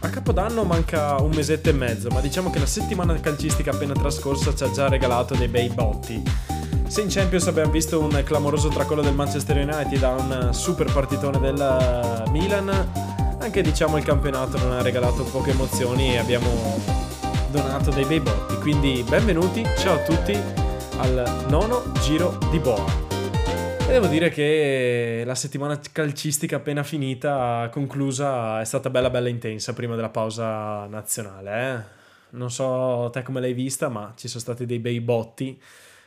a Capodanno manca un mesetto e mezzo, ma diciamo che la settimana calcistica appena trascorsa ci ha già regalato dei bei botti. Se in Champions abbiamo visto un clamoroso tracollo del Manchester United da un super partitone del Milan, anche diciamo il campionato non ha regalato poche emozioni e abbiamo donato dei bei botti. Quindi benvenuti, ciao a tutti al nono giro di Boa. E devo dire che la settimana calcistica appena finita, conclusa, è stata bella bella intensa prima della pausa nazionale. Eh? Non so te come l'hai vista, ma ci sono stati dei bei botti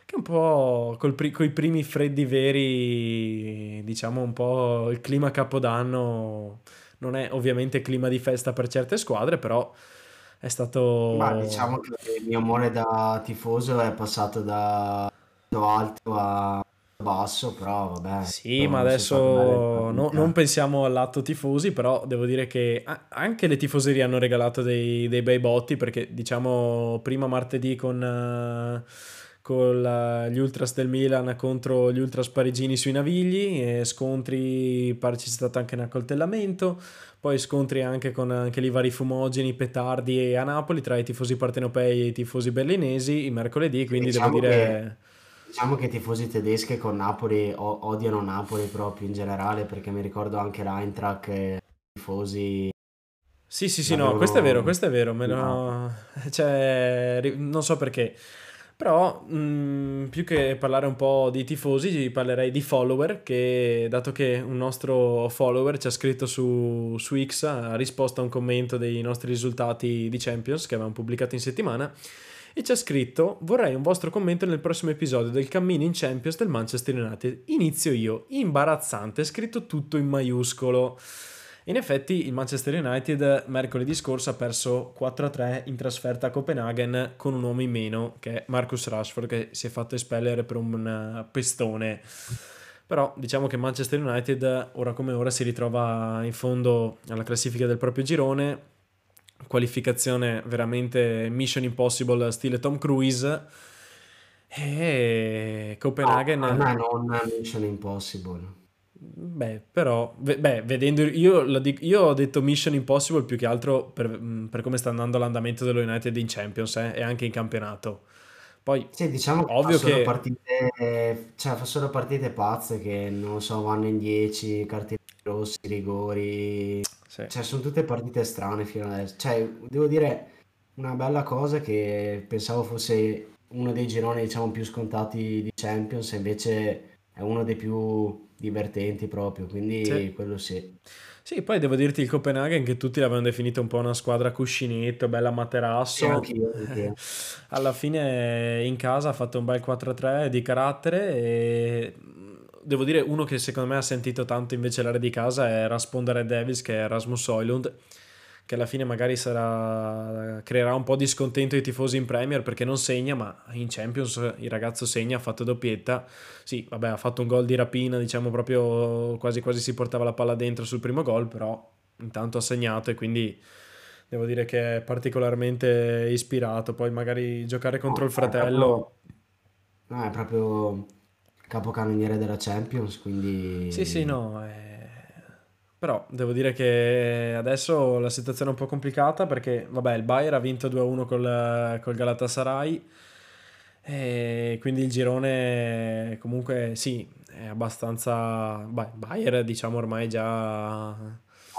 che un po' con pri- i primi freddi veri, diciamo un po' il clima capodanno non è ovviamente clima di festa per certe squadre, però è stato... Ma diciamo che il mio amore da tifoso è passato da alto a basso, però vabbè. Sì, ma adesso no, non pensiamo all'atto tifosi, però devo dire che anche le tifoserie hanno regalato dei, dei bei botti perché diciamo prima martedì con... Uh, con la, gli ultras del Milan contro gli ultras parigini sui Navigli, scontri, pare ci sia stato anche un accoltellamento, poi scontri anche con anche lì vari fumogeni, petardi a Napoli tra i tifosi partenopei e i tifosi berlinesi il mercoledì, quindi diciamo devo dire... Che Diciamo che i tifosi tedeschi con Napoli o- odiano Napoli proprio in generale perché mi ricordo anche l'Eintracht e i tifosi Sì, sì, sì, no, questo è vero, questo è vero, me lo... cioè, non so perché, però mh, più che parlare un po' di tifosi, parlerei di follower, che dato che un nostro follower ci ha scritto su, su X, ha risposto a un commento dei nostri risultati di Champions che avevamo pubblicato in settimana, e ci ha scritto vorrei un vostro commento nel prossimo episodio del cammino in Champions del Manchester United. Inizio io, imbarazzante, scritto tutto in maiuscolo. In effetti il Manchester United mercoledì scorso ha perso 4-3 in trasferta a Copenaghen con un uomo in meno che è Marcus Rashford che si è fatto espellere per un pestone. Però diciamo che Manchester United ora come ora si ritrova in fondo alla classifica del proprio girone qualificazione veramente Mission Impossible stile Tom Cruise e Copenaghen no, a non Mission Impossible. Beh però beh, vedendo io, io, ho detto Mission Impossible più che altro per, per come sta andando l'andamento dello United in Champions eh, e anche in campionato. Poi sì, diciamo che ovvio che partite, cioè, fa solo partite pazze che non so vanno in 10 cartellini rossi rigori sì. Cioè, sono tutte partite strane fino adesso. Cioè, devo dire una bella cosa che pensavo fosse uno dei gironi, diciamo, più scontati di Champions, invece è uno dei più divertenti proprio, quindi sì. quello sì. Sì, poi devo dirti il Copenaghen che tutti l'avevano definito un po' una squadra cuscinetto, bella materasso. Anch'io, anch'io. Alla fine in casa ha fatto un bel 4-3 di carattere e devo dire uno che secondo me ha sentito tanto invece l'area di casa è Raspondere Davis che è Rasmus Oilund che alla fine magari sarà, creerà un po' di scontento ai tifosi in Premier perché non segna ma in Champions il ragazzo segna, ha fatto doppietta. Sì vabbè ha fatto un gol di rapina diciamo proprio quasi quasi si portava la palla dentro sul primo gol però intanto ha segnato e quindi devo dire che è particolarmente ispirato. Poi magari giocare contro il fratello. No è proprio capocannoniere della Champions, quindi... Sì, sì, no. Eh... Però devo dire che adesso la situazione è un po' complicata perché, vabbè, il Bayern ha vinto 2-1 col, col Galatasaray e quindi il girone comunque sì, è abbastanza... Beh, Bayern diciamo ormai già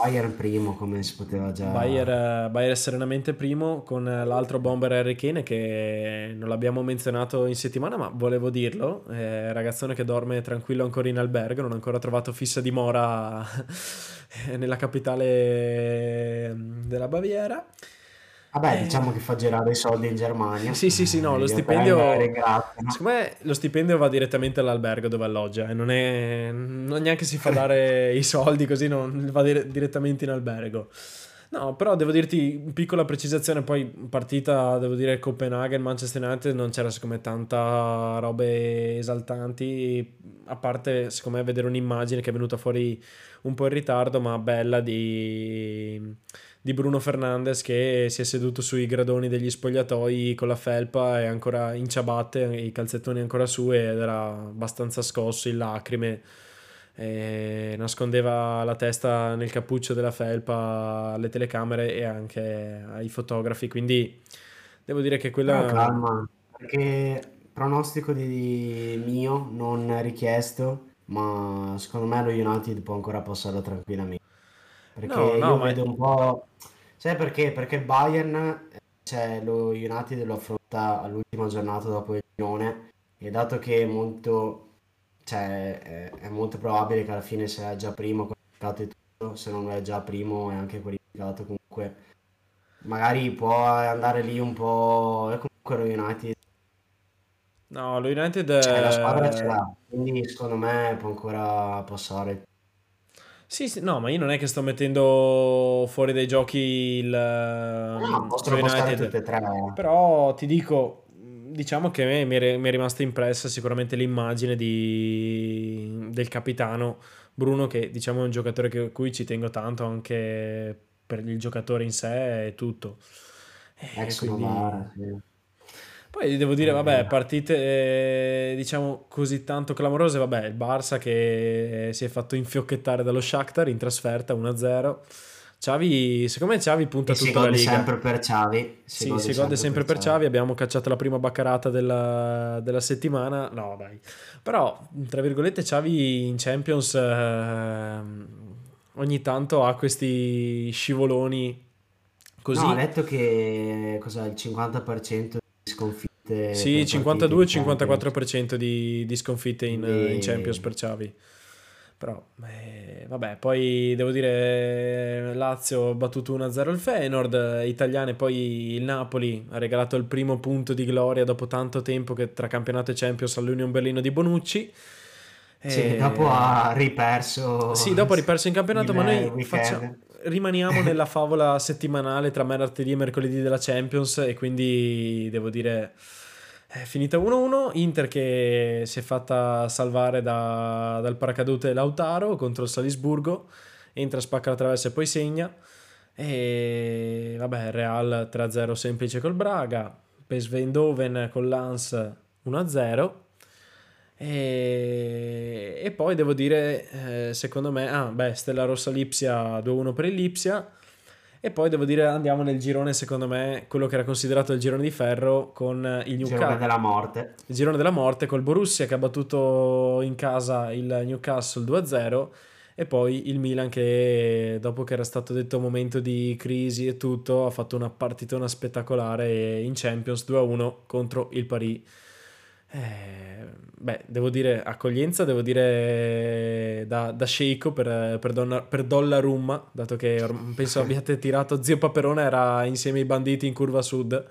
Bayern primo come si poteva già Bayern, Bayern serenamente primo con l'altro bomber Harry Kane che non l'abbiamo menzionato in settimana ma volevo dirlo eh, ragazzone che dorme tranquillo ancora in albergo non ha ancora trovato fissa dimora nella capitale della Baviera Vabbè, eh, diciamo che fa girare i soldi in Germania. Sì, sì, sì, no, lo stipendio... Secondo me lo stipendio va direttamente all'albergo dove alloggia e non, è... non neanche si fa dare i soldi così, non va dire... direttamente in albergo. No, però devo dirti, piccola precisazione, poi partita, devo dire, Copenaghen, Manchester United, non c'era secondo me tanta robe esaltanti, a parte secondo me vedere un'immagine che è venuta fuori un po' in ritardo, ma bella di di Bruno Fernandes che si è seduto sui gradoni degli spogliatoi con la felpa e ancora in ciabatte, i calzettoni ancora su ed era abbastanza scosso in lacrime. nascondeva la testa nel cappuccio della felpa alle telecamere e anche ai fotografi, quindi devo dire che quella... Però calma, perché pronostico di mio non richiesto, ma secondo me lo United può ancora passarlo tranquillamente. Perché no, no, io ma... vedo un po'... Sai perché? Perché il Bayern, cioè lo United lo affronta all'ultima giornata dopo il girone e dato che è molto cioè, è, è, molto probabile che alla fine sia già primo qualificato e tutto, se non è già primo è anche qualificato comunque. Magari può andare lì un po'... è comunque lo United. No, lo United... Cioè, la squadra ce l'ha, quindi secondo me può ancora passare. Sì, sì, no, ma io non è che sto mettendo fuori dai giochi il, no, possono United. Però ti dico, diciamo che mi è, mi è rimasta impressa sicuramente l'immagine di, del capitano Bruno, che diciamo è un giocatore a cui ci tengo tanto anche per il giocatore in sé e tutto. Eh, quindi... sì. Poi devo dire, vabbè, partite eh, diciamo così tanto clamorose, vabbè, il Barça che si è fatto infiocchettare dallo Shakhtar in trasferta 1-0 Xavi, secondo me Xavi punta tutta la Liga. Si gode sempre per Xavi. Si sì, gode si gode sempre per, per Xavi. Abbiamo cacciato la prima baccarata della, della, settimana. No, dai. Però, tra virgolette, Xavi in Champions eh, ogni tanto ha questi scivoloni così. No, ho letto che cos'è, il 50% di sconfitte. Sì, 52-54% di, di sconfitte in, e... in Champions per Xavi. Però, eh, vabbè, poi devo dire, Lazio ha battuto 1-0 il Feyenoord, italiane poi il Napoli ha regalato il primo punto di gloria dopo tanto tempo che tra campionato e Champions all'Union Berlino di Bonucci. Sì, e... dopo ha riperso. Sì, dopo ha riperso in campionato, ma noi facciamo, rimaniamo nella favola settimanale tra martedì e mercoledì della Champions e quindi devo dire è finita 1-1, Inter che si è fatta salvare da, dal paracadute Lautaro contro il Salisburgo, entra, spacca la traversa e poi segna. E vabbè, Real 3-0 semplice col Braga, PSV Eindhoven con l'Ans 1-0. E, e poi devo dire, eh, secondo me, ah, beh, Stella Rossa Lipsia 2-1 per il Lipsia e poi devo dire andiamo nel girone, secondo me, quello che era considerato il girone di ferro con il Newcastle. Il girone della morte. Il girone della morte col Borussia che ha battuto in casa il Newcastle 2-0 e poi il Milan che dopo che era stato detto un momento di crisi e tutto ha fatto una partitona spettacolare in Champions 2-1 contro il Paris eh, beh, devo dire accoglienza, devo dire da, da Sheiko per, per, donna, per Dollarum, dato che penso abbiate tirato Zio Paperone era insieme ai banditi in curva sud,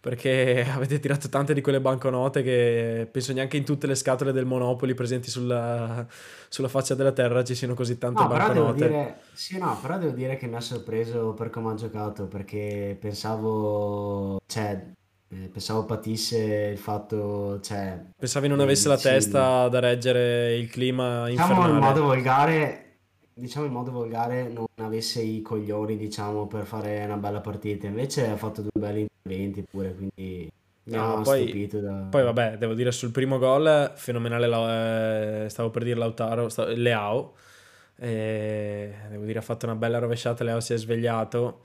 perché avete tirato tante di quelle banconote che penso neanche in tutte le scatole del Monopoli presenti sulla, sulla faccia della terra ci siano così tante no, banconote. Però dire, sì, no, però devo dire che mi ha sorpreso per come ha giocato, perché pensavo, cioè, pensavo patisse il fatto, cioè... Pensavi non avesse la testa da reggere il clima diciamo infernale. in modo volgare, diciamo in modo volgare, non avesse i coglioni, diciamo, per fare una bella partita. Invece ha fatto due belli interventi pure, quindi... No, poi, da... poi vabbè, devo dire sul primo gol, fenomenale, eh, stavo per dire Lautaro, stavo, Leao, e devo dire ha fatto una bella rovesciata, Leao si è svegliato,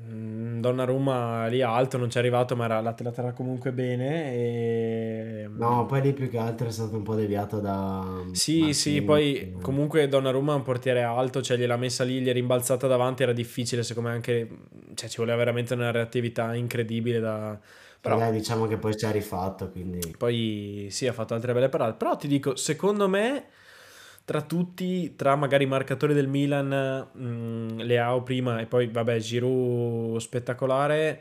Donnarumma lì alto non ci è arrivato ma era, la terra comunque bene e... no poi lì più che altro è stato un po' deviato da sì Martini. sì poi comunque Donnarumma è un portiere alto cioè gliel'ha messa lì gli è rimbalzata davanti era difficile secondo me anche cioè ci voleva veramente una reattività incredibile da però dai, diciamo che poi ci ha rifatto quindi poi sì ha fatto altre belle parate però ti dico secondo me tra tutti, tra magari i marcatori del Milan, mh, mm, Leao prima e poi vabbè Giroud spettacolare,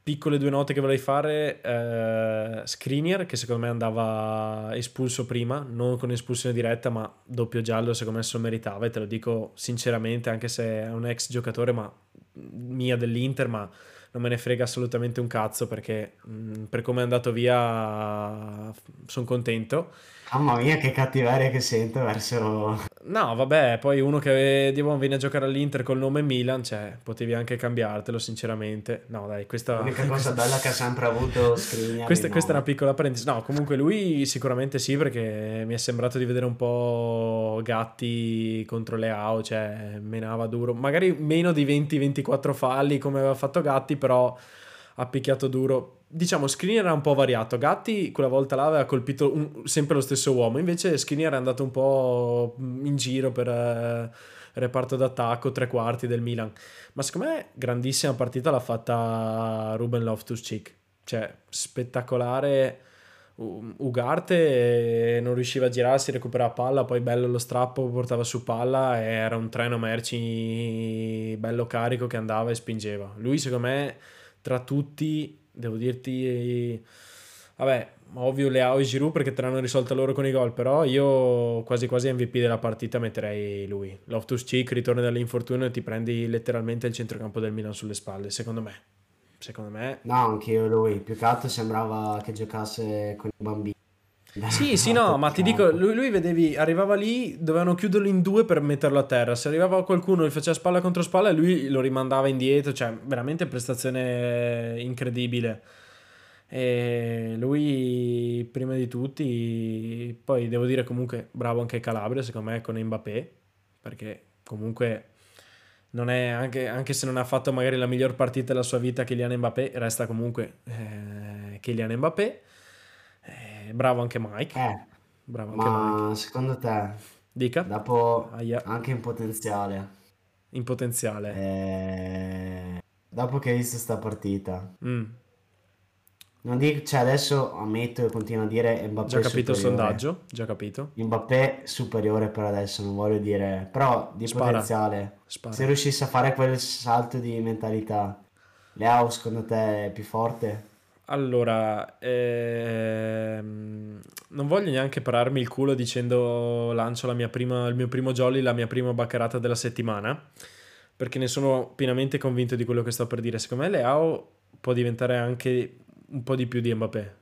piccole due note che vorrei fare, eh, Skriniar che secondo me andava espulso prima, non con espulsione diretta ma doppio giallo secondo me se lo meritava e te lo dico sinceramente anche se è un ex giocatore ma mia dell'Inter ma non me ne frega assolutamente un cazzo perché mh, mm, per come è andato via sono contento Mamma mia, che cattiveria che sento verso... No, vabbè, poi uno che diamo, viene a giocare all'Inter col nome Milan, cioè, potevi anche cambiartelo, sinceramente. No, dai, questa... L'unica cosa bella che ha sempre avuto Skriniar. Questa, questa è una piccola parentesi. No, comunque lui sicuramente sì, perché mi è sembrato di vedere un po' Gatti contro Leao, cioè, menava duro. Magari meno di 20-24 falli come aveva fatto Gatti, però ha picchiato duro diciamo, Skriniar era un po' variato. Gatti quella volta là aveva colpito un, sempre lo stesso uomo, invece Skriniar è andato un po' in giro per eh, reparto d'attacco, tre quarti del Milan. Ma secondo me grandissima partita l'ha fatta Ruben Loftus-Cheek. Cioè, spettacolare. Ugarte non riusciva a girarsi, recuperava palla, poi bello lo strappo, portava su palla e era un treno merci bello carico che andava e spingeva. Lui secondo me tra tutti devo dirti, vabbè, ovvio Leao e Giroud perché te l'hanno risolta loro con i gol, però io quasi quasi MVP della partita metterei lui. Loftus Cheek ritorna dall'infortunio e ti prendi letteralmente il centrocampo del Milan sulle spalle, secondo me. Secondo me... No, anche io lui, più che altro sembrava che giocasse con i bambini. Sì, sì, no, ma ti dico, lui, lui, vedevi, arrivava lì, dovevano chiuderlo in due per metterlo a terra. Se arrivava qualcuno, gli faceva spalla contro spalla e lui lo rimandava indietro, cioè veramente prestazione incredibile. E lui, prima di tutti, poi devo dire comunque bravo anche Calabria, secondo me, con Mbappé, perché comunque non è, anche, anche, se non ha fatto magari la miglior partita della sua vita Kylian Mbappé, resta comunque eh, Kylian Mbappé eh, bravo anche Mike. Eh, bravo anche ma Mike. secondo te, Dica. dopo Aia. anche in potenziale, in potenziale. eh, dopo che hai visto sta partita, Mm. non dico, cioè adesso ammetto e continuo a dire Mbappé Già capito il sondaggio? Già capito. Mbappé superiore per adesso, non voglio dire, però di Spara. potenziale. Spara. Se riuscisse a fare quel salto di mentalità, Leao secondo te è più forte? Allora, ehm, non voglio neanche pararmi il culo dicendo lancio la prima, il mio primo jolly, la mia prima baccarata della settimana, perché ne sono pienamente convinto di quello che sto per dire. Secondo me Leao può diventare anche un po' di più di Mbappé,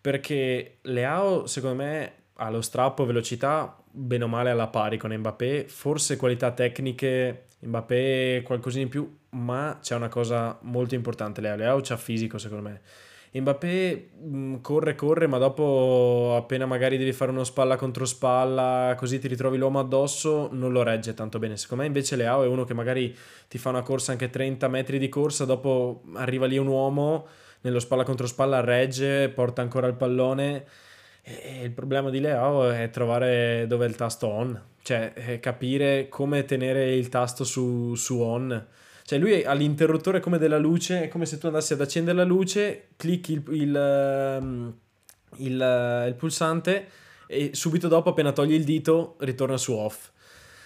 perché Leao secondo me ha lo strappo, velocità, bene o male alla pari con Mbappé, forse qualità tecniche, Mbappé qualcosina in più, ma c'è una cosa molto importante, Leo, Leo c'ha fisico secondo me. Mbappé mm, corre, corre, ma dopo appena magari devi fare uno spalla contro spalla, così ti ritrovi l'uomo addosso, non lo regge tanto bene. Secondo me invece Leao è uno che magari ti fa una corsa anche 30 metri di corsa, dopo arriva lì un uomo, nello spalla contro spalla regge, porta ancora il pallone. E il problema di Leao è trovare dove è il tasto on, cioè capire come tenere il tasto su, su on cioè lui ha l'interruttore come della luce, è come se tu andassi ad accendere la luce, clicchi il, il, ehm, il, il pulsante e subito dopo appena togli il dito ritorna su off.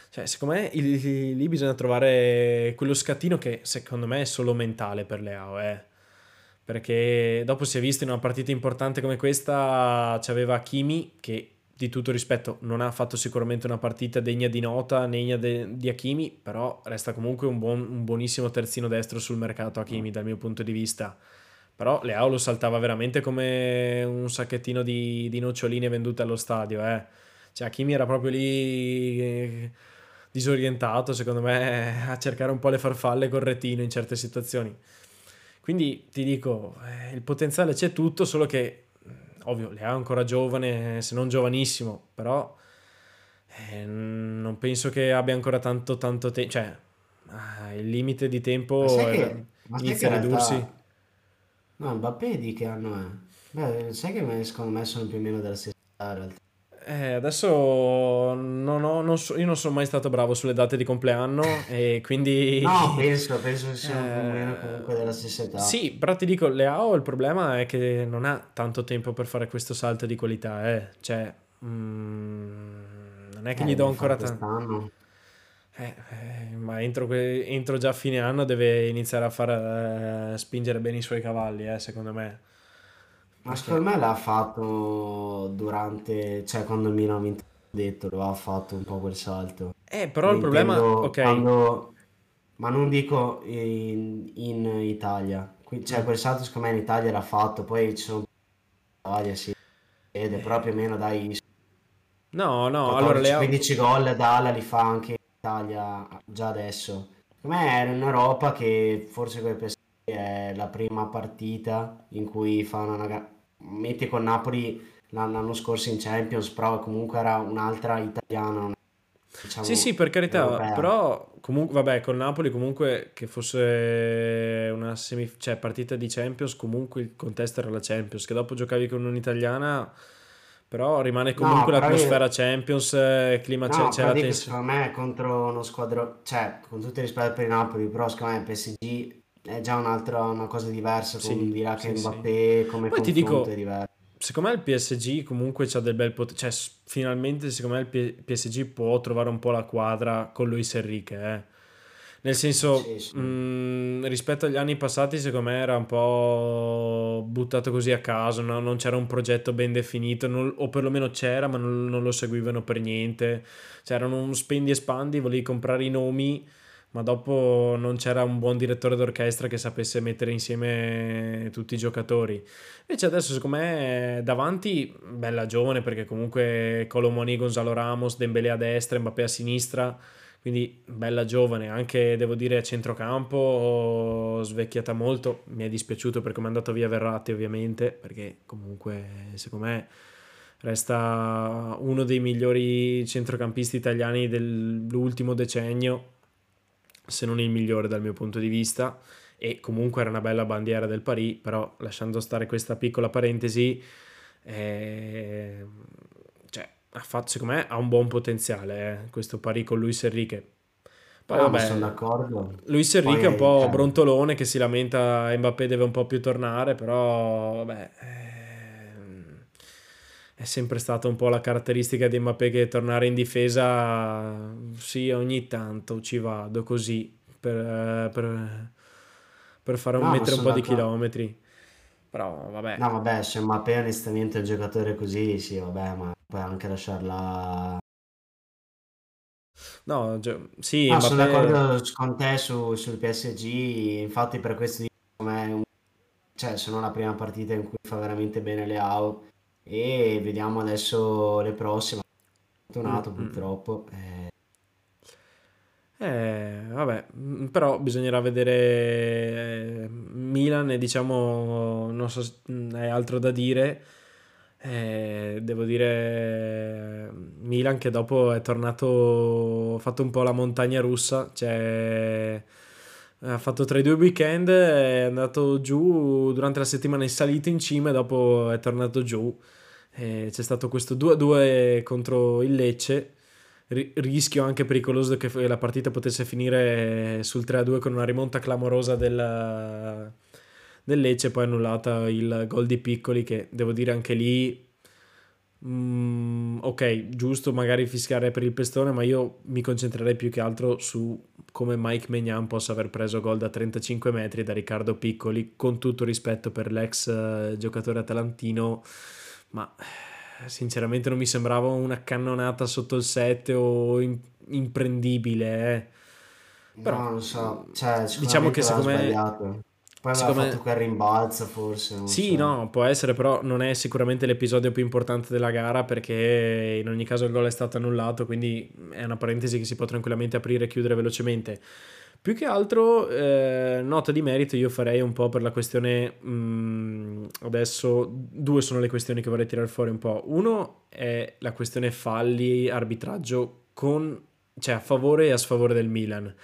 Cioè, secondo me lì bisogna trovare quello scattino che secondo me è solo mentale per Leao, eh. Perché dopo si è visto in una partita importante come questa, c'aveva Kimi che di tutto rispetto, non ha fatto sicuramente una partita degna di nota, degna de, di Hakimi, però resta comunque un, buon, un buonissimo terzino destro sul mercato Hakimi dal mio punto di vista. Però Leao lo saltava veramente come un sacchettino di, di noccioline vendute allo stadio. Eh. Cioè Hakimi era proprio lì eh, disorientato, secondo me, a cercare un po' le farfalle col retino in certe situazioni. Quindi ti dico, eh, il potenziale c'è tutto, solo che ovvio, Leao è ancora giovane, se non giovanissimo, però eh, non penso che abbia ancora tanto, tanto tempo, cioè ah, il limite di tempo che, inizia a ridursi. Realtà... No, Mbappé di che anno è? Beh, sai che secondo me sono più o meno della stessa realtà. Eh, adesso non ho, non so, io non sono mai stato bravo sulle date di compleanno e quindi... No, penso, penso che sia eh, comunque della stessa età. Sì, però ti dico, Leao il problema è che non ha tanto tempo per fare questo salto di qualità, eh. Cioè, mm, non è che eh, gli do ancora tanto... Eh, eh, ma entro, entro, già a fine anno deve iniziare a far uh, spingere bene i suoi cavalli, eh, secondo me. Ma secondo me l'ha fatto durante, cioè quando il Milan ha vinto detto, lo ha fatto un po' quel salto. Eh, però il problema, ok. Quando, ma non dico in, in Italia, cioè mm. quel salto secondo me in Italia l'ha fatto, poi ci sono in Italia si vede, però più o meno dai No, no, allora le 15 gol Dalla li fa anche in Italia già adesso. Per me è un'Europa che forse con PSG è la prima partita in cui fa una metti con Napoli l'anno scorso in Champions, però comunque era un'altra italiana. Diciamo, sì, sì, per carità, europea. però comunque, vabbè, con Napoli comunque che fosse una semif- cioè, partita di Champions, comunque il contesto era la Champions, che dopo giocavi con un'italiana però rimane comunque no, l'atmosfera io... Champions, eh, clima no, c'è, c'è la tensione. Secondo me contro uno squadro, cioè con tutto il rispetto per il Napoli, però secondo me PSG è già un'altra una cosa diversa con sì, dirà che sì, Mbappé sì. come Poi ti dico, diverso. Secondo me il PSG comunque c'ha del bel potere, cioè finalmente secondo me il PSG può trovare un po' la quadra con Luis Enrique, eh. Nel senso, sì, sì. Mh, mm, rispetto agli anni passati, secondo me era un po' buttato così a caso, no? non c'era un progetto ben definito, non, o perlomeno c'era, ma non, non, lo seguivano per niente. C'erano un spendi e spandi, volevi comprare i nomi, ma dopo non c'era un buon direttore d'orchestra che sapesse mettere insieme tutti i giocatori. Invece adesso, secondo me, davanti, bella giovane, perché comunque Colomoni, Gonzalo Ramos, Dembele a destra, Mbappé a sinistra. Quindi bella giovane, anche devo dire a centrocampo svecchiata molto, mi è dispiaciuto per come è andato via Verratti ovviamente, perché comunque secondo me resta uno dei migliori centrocampisti italiani dell'ultimo decennio, se non il migliore dal mio punto di vista, e comunque era una bella bandiera del Paris, però lasciando stare questa piccola parentesi, eh, ha fatto, secondo me ha un buon potenziale eh, questo pari con Luis Enrique. Poi ah, vabbè, sono d'accordo. Luis Enrique è un po' cioè... brontolone che si lamenta Mbappé deve un po' più tornare, però vabbè, ehm, è sempre stata un po' la caratteristica di Mbappé che tornare in difesa, sì, ogni tanto ci vado così per, per, per fare un, no, mettere un po' d'accordo. di chilometri. Però vabbè. No, vabbè, se Mbappé onestamente è un giocatore così, sì, vabbè, ma puoi anche lasciarla... No, gio- sì, no, Mbappé... sono d'accordo con te su, sul PSG, infatti per questo dico cioè, sono la prima partita in cui fa veramente bene le AO e vediamo adesso le prossime. Fortunato mm-hmm. purtroppo. Eh eh, vabbè, mm, però bisognerà vedere eh, Milan e diciamo, non so se mm, hai altro da dire. Eh, devo dire Milan che dopo è tornato, ha fatto un po' la montagna russa, cioè ha fatto tra i due weekend, è andato giù durante la settimana è salito in cima e dopo è tornato giù. Eh, c'è stato questo 2-2 contro il Lecce rischio anche pericoloso che la partita potesse finire sul 3-2 con una rimonta clamorosa del, del Lecce, poi annullata il gol di Piccoli che devo dire anche lì mm, ok, giusto magari fischiare per il pestone, ma io mi concentrerei più che altro su come Mike Megnan possa aver preso gol da 35 metri da Riccardo Piccoli, con tutto rispetto per l'ex uh, giocatore atalantino, ma sinceramente non mi sembrava una cannonata sotto il 7 o in, imprendibile. Eh. Però, no, non so, cioè, diciamo che secondo me... Poi aveva fatto me... quel rimbalzo forse. Sì, so. no, può essere, però non è sicuramente l'episodio più importante della gara perché in ogni caso il gol è stato annullato, quindi è una parentesi che si può tranquillamente aprire e chiudere velocemente. Più che altro, eh, nota di merito io farei un po' per la questione, mh, mm, adesso due sono le questioni che vorrei tirare fuori un po'. Uno è la questione falli, arbitraggio con, cioè a favore e a sfavore del Milan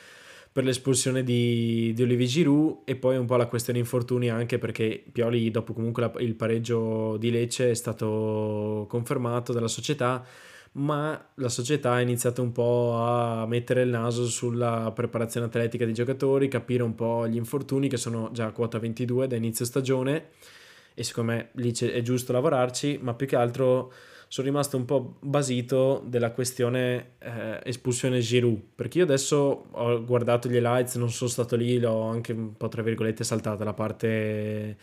per l'espulsione di, di Olivier Giroud e poi un po' la questione infortuni anche perché Pioli dopo comunque la, il pareggio di Lecce è stato confermato dalla società ma la società ha iniziato un po' a mettere il naso sulla preparazione atletica dei giocatori, capire un po' gli infortuni che sono già a quota 22 da inizio stagione e secondo me lì è giusto lavorarci, ma più che altro sono rimasto un po' basito della questione eh, espulsione Giroud, perché io adesso ho guardato gli highlights, non sono stato lì, l'ho anche un po' tra virgolette saltata la parte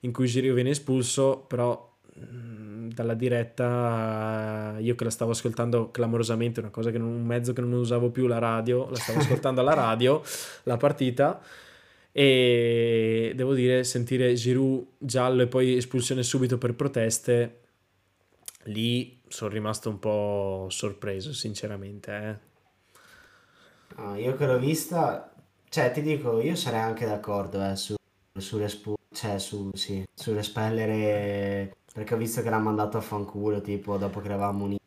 in cui Giroud viene espulso, però Mm, dalla diretta io che la stavo ascoltando clamorosamente una cosa che non, un mezzo che non usavo più la radio la stavo ascoltando alla radio la partita e devo dire sentire Giroud giallo e poi espulsione subito per proteste lì sono rimasto un po' sorpreso, sinceramente. Eh. No, io che l'ho vista, cioè ti dico, io sarei anche d'accordo eh, su, sulle spu- cioè su, sì, sull'espellere, perché ho visto che l'ha mandato a fanculo, tipo, dopo che eravamo uniti.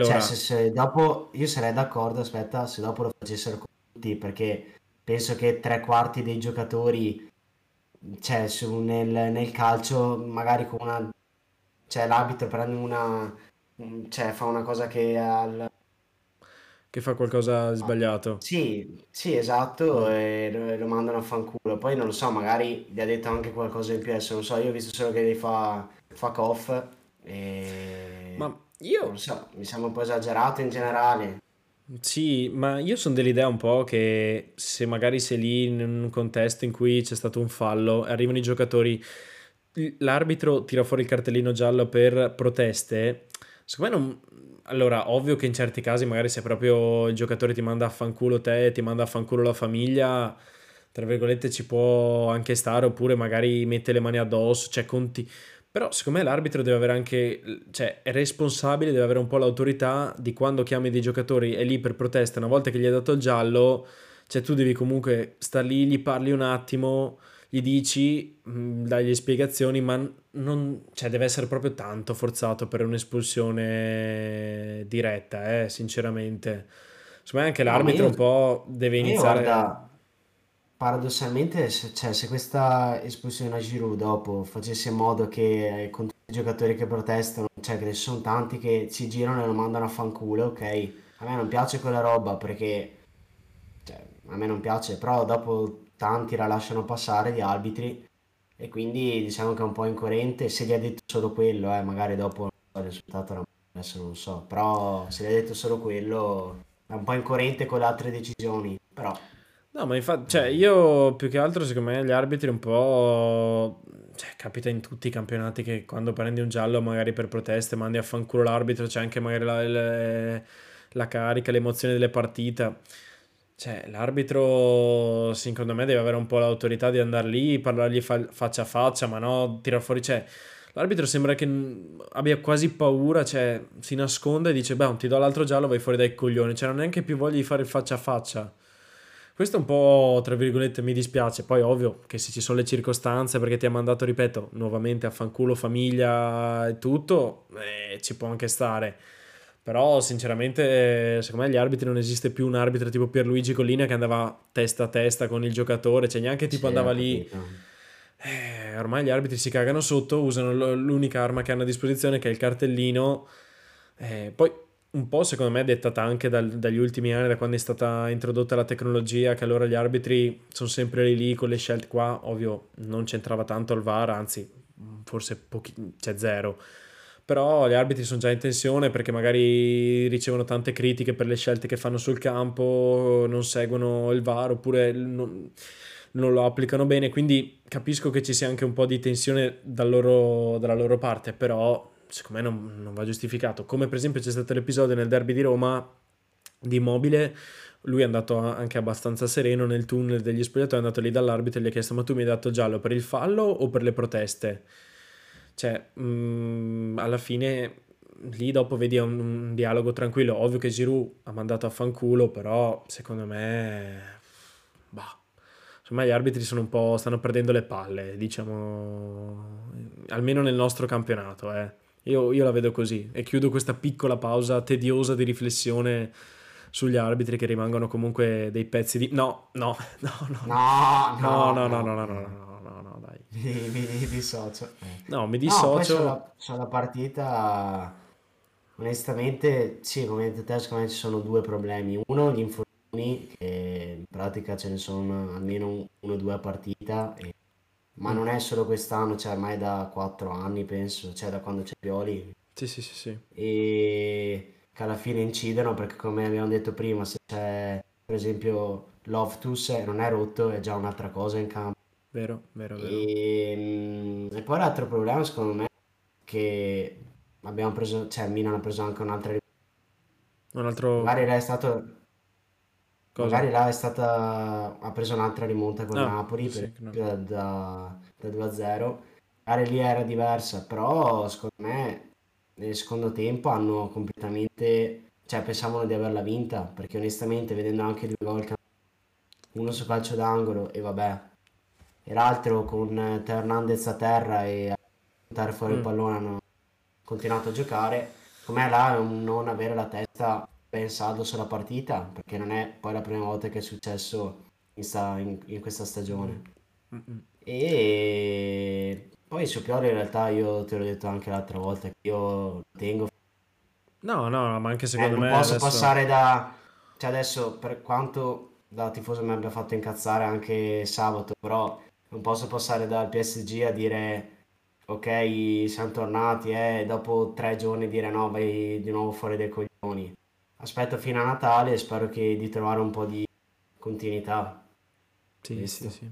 Cioè, Allora, se, se dopo, io sarei d'accordo, aspetta, se dopo lo facessero con tutti, perché penso che tre quarti dei giocatori, cioè, su- nel, nel calcio, magari con una, cioè, l'arbitro prende una, cioè, fa una cosa che al, che fa qualcosa di Ah, sbagliato. Sì, sì, esatto, Mm. e lo, mandano a fanculo. Poi non lo so, magari gli ha detto anche qualcosa in più, adesso non so, io ho visto solo che gli fa fuck off e Ma non lo io so, mi sembra un po' esagerato in generale. Sì, ma io sono dell'idea un po' che se magari sei lì in un contesto in cui c'è stato un fallo, arrivano i giocatori, l'arbitro tira fuori il cartellino giallo per proteste, secondo me non... Allora, ovvio che in certi casi magari se proprio il giocatore ti manda a fanculo te, ti manda a fanculo la famiglia, tra virgolette ci può anche stare, oppure magari mette le mani addosso, cioè conti... Però secondo me l'arbitro deve avere anche, cioè è responsabile, deve avere un po' l'autorità di quando chiami dei giocatori, è lì per protesta, una volta che gli hai dato il giallo, cioè tu devi comunque star lì, gli parli un attimo, gli dici, mh, dai le spiegazioni, ma non, cioè deve essere proprio tanto forzato per un'espulsione diretta, eh, sinceramente. Secondo me anche No, l'arbitro io, un po' deve iniziare... guarda, paradossalmente, se, cioè, se questa espulsione a Giroud dopo facesse in modo che con tutti i giocatori che protestano, cioè che ne sono tanti che si girano e lo mandano a fanculo, ok, a me non piace quella roba perché Cioè, a me non piace, però dopo tanti la lasciano passare gli arbitri e quindi diciamo che è un po' incoerente. Se gli ha detto solo quello, eh, magari dopo il risultato era- adesso non so, però se gli ha detto solo quello è un po' incoerente con le altre decisioni. Però No, ma infatti, cioè, io più che altro, secondo me, gli arbitri un po'... Cioè, capita in tutti i campionati che quando prendi un giallo, magari per proteste, mandi a fanculo l'arbitro, c'è anche magari la, le- la carica, l'emozione delle partite. Cioè, l'arbitro, secondo me, deve avere un po' l'autorità di andare lì, parlargli fa- faccia a faccia, ma no, tirar fuori... Cioè, l'arbitro sembra che abbia quasi paura, cioè, si nasconde e dice, beh, ti do l'altro giallo, vai fuori dai coglioni. Cioè, non ha neanche più voglia di fare il faccia a faccia. Questo un po', tra virgolette, mi dispiace. Poi, ovvio, che se ci sono le circostanze, perché ti ha mandato, ripeto, nuovamente a fanculo famiglia e tutto, eh, ci può anche stare. Però, sinceramente, secondo me gli arbitri non esiste più un arbitro tipo Pierluigi Collina che andava testa a testa con il giocatore, cioè neanche tipo ho andava lì. Eh, ormai gli arbitri si cagano sotto, usano l'unica arma che hanno a disposizione, che è il cartellino. Eh, poi un po' secondo me è dettata anche dal- dagli ultimi anni, da quando è stata introdotta la tecnologia, che allora gli arbitri sono sempre lì, lì con le scelte qua, ovvio non c'entrava tanto il VAR, anzi forse pochi, c'è zero. Però gli arbitri sono già in tensione perché magari ricevono tante critiche per le scelte che fanno sul campo, non seguono il VAR oppure non, non lo applicano bene, quindi capisco che ci sia anche un po' di tensione dal loro- dalla loro parte, però secondo me non, non va giustificato. Come per esempio c'è stato l'episodio nel derby di Roma di Immobile, lui è andato anche abbastanza sereno nel tunnel degli spogliatoi, è andato lì dall'arbitro e gli ha chiesto ma tu mi hai dato giallo per il fallo o per le proteste? Cioè, mh, alla fine lì dopo vedi un, un dialogo tranquillo. Ovvio che Giroud ha mandato a fanculo, però secondo me... Bah. Insomma, gli arbitri sono un po'... stanno perdendo le palle, diciamo... Almeno nel nostro campionato, eh. Io, io la vedo così. E chiudo questa piccola pausa tediosa di riflessione sugli arbitri che rimangono comunque dei pezzi di... No, no, no, no. No, no, no, no, no, no, no. no, no no, no. no, no, no, dai. Mi, mi, dissocio. Eh. No, mi No, dissocio. sulla, sulla partita, onestamente, sì, come hai detto te, secondo me ci sono due problemi. Uno, gli infortuni, che in pratica ce ne sono almeno un- uno o due a partita, e- ma Mm. non è solo quest'anno, cioè ormai da quattro anni, penso, cioè da quando c'è Pioli, Sì, sì, sì, sì. e che alla fine incidono, perché come abbiamo detto prima, se c'è, per esempio, Loftus e non è rotto, è già un'altra cosa in campo. Vero, vero, vero. E, mm, e poi l'altro problema secondo me è che abbiamo preso, cioè Milan ha preso anche un'altra Un altro... magari là è stato Cosa? magari là è stata ha preso un'altra rimonta con Ah, Napoli per sì, che no. da, da 2-0 magari lì era diversa però secondo me nel secondo tempo hanno completamente, cioè pensavano di averla vinta, perché onestamente vedendo anche due gol, uno su calcio d'angolo e vabbè, l'altro con Teo Hernandez a terra e a buttare fuori mm. il pallone hanno continuato a giocare, com'è là non avere la testa pensato sulla partita, perché non è poi la prima volta che è successo in, sta, in, in questa stagione. Mm-mm. E poi su Pioli in realtà io te l'ho detto anche l'altra volta che io lo tengo. No, no, ma anche eh, secondo eh, me posso adesso... passare da... Cioè adesso per quanto da tifoso mi abbia fatto incazzare anche sabato, però non posso passare dal PSG a dire ok, siamo tornati e eh, dopo tre giorni dire no, vai di nuovo fuori dai coglioni. Aspetto fino a Natale e spero che, di trovare un po' di continuità. Sì, Questo. sì, sì.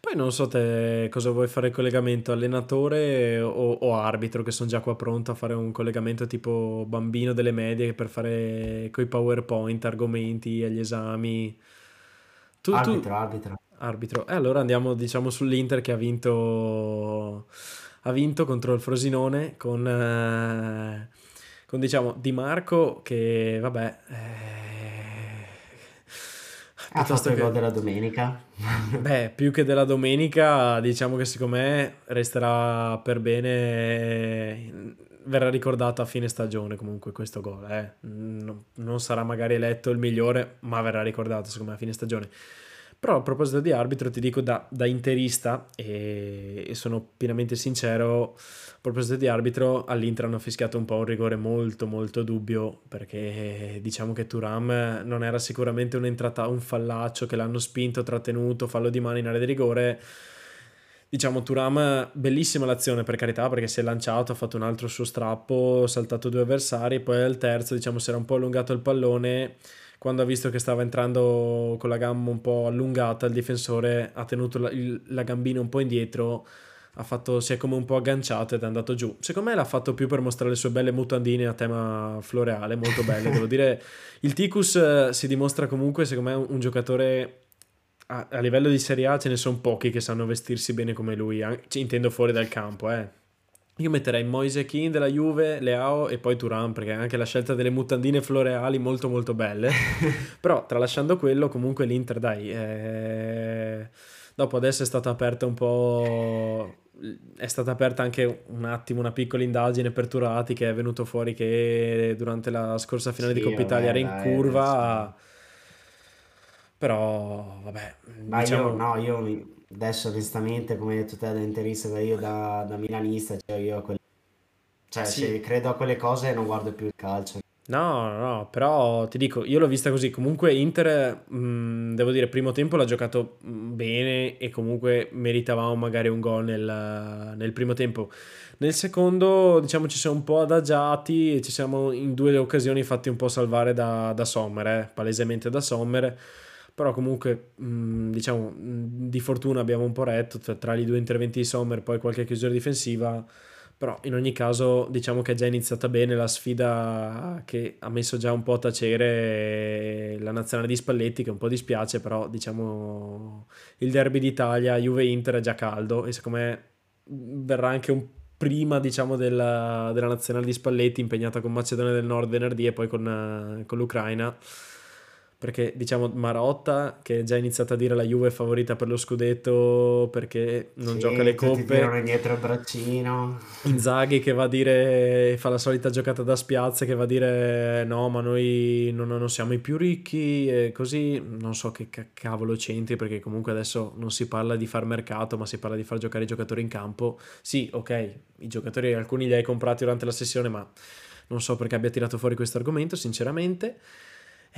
Poi non so te cosa vuoi fare il collegamento, allenatore o, o arbitro, che sono già qua pronto a fare un collegamento tipo bambino delle medie per fare coi PowerPoint, argomenti agli esami. Tu, arbitro, tu... arbitro. Arbitro. E allora andiamo diciamo sull'Inter che ha vinto, ha vinto contro il Frosinone con, eh, con diciamo Di Marco che vabbè... Eh, ha fatto il gol della domenica. Beh, più che della domenica, diciamo che secondo me resterà per bene. Verrà ricordato a fine stagione comunque questo gol. Eh. Non sarà magari eletto il migliore, ma verrà ricordato secondo me a fine stagione. Però a proposito di arbitro ti dico da, da interista e, sono pienamente sincero, a proposito di arbitro all'Inter hanno fischiato un po' un rigore molto molto dubbio perché diciamo che Turam non era sicuramente un'entrata, un fallaccio che l'hanno spinto, trattenuto, fallo di mano in area di rigore. Diciamo Turam, bellissima l'azione per carità perché si è lanciato, ha fatto un altro suo strappo, ha saltato due avversari, poi al terzo diciamo si era un po' allungato il pallone quando ha visto che stava entrando con la gamba un po' allungata, il difensore ha tenuto la, il, la gambina un po' indietro, fatto, si è come un po' agganciato ed è andato giù. Secondo me l'ha fatto più per mostrare le sue belle mutandine a tema floreale, molto belle. Devo dire, il Ticus eh, si dimostra comunque, secondo me, un, un giocatore a, a, livello di Serie A ce ne sono pochi che sanno vestirsi bene come lui, anche, intendo fuori dal campo, eh io metterei Moise King della Juve, Leao e poi Turan perché anche la scelta delle mutandine floreali molto molto belle. Però tralasciando quello comunque l'Inter dai... Eh... Dopo adesso è stata aperta un po'... È stata aperta anche un attimo una piccola indagine per Turati che è venuto fuori che durante la scorsa finale sì, di Coppa Italia era in dai, curva. Però vabbè... Ma diciamo... io no, io adesso onestamente, come hai detto te da interista, io da, da milanista, cioè io a quelle... Cioè, sì. se credo a quelle cose non guardo più il calcio. No, no, però ti dico, io l'ho vista così. Comunque Inter, mh, devo dire, primo tempo l'ha giocato bene e comunque meritavamo magari un gol nel, nel, primo tempo. Nel secondo, diciamo, ci siamo un po' adagiati e ci siamo in due occasioni fatti un po' salvare da, da Sommer, eh, palesemente da Sommer però comunque mh, diciamo mh, di fortuna abbiamo un po' retto tra, tra, i due interventi di Sommer poi qualche chiusura difensiva. Però in ogni caso diciamo che è già iniziata bene la sfida che ha messo già un po' a tacere la nazionale di Spalletti che un po' dispiace però diciamo il derby d'Italia Juve-Inter è già caldo. E secondo me verrà anche un prima diciamo della, della nazionale di Spalletti impegnata con Macedonia del Nord venerdì e poi con, con l'Ucraina perché diciamo Marotta che è già iniziata a dire la Juve è favorita per lo scudetto perché non sì, gioca le coppe. dietro il braccino. Inzaghi che va a dire fa la solita giocata da spiazza che va a dire no ma noi non, non siamo i più ricchi e così non so che cavolo c'entri perché comunque adesso non si parla di far mercato ma si parla di far giocare i giocatori in campo. Sì ok i giocatori alcuni li hai comprati durante la sessione ma non so perché abbia tirato fuori questo argomento sinceramente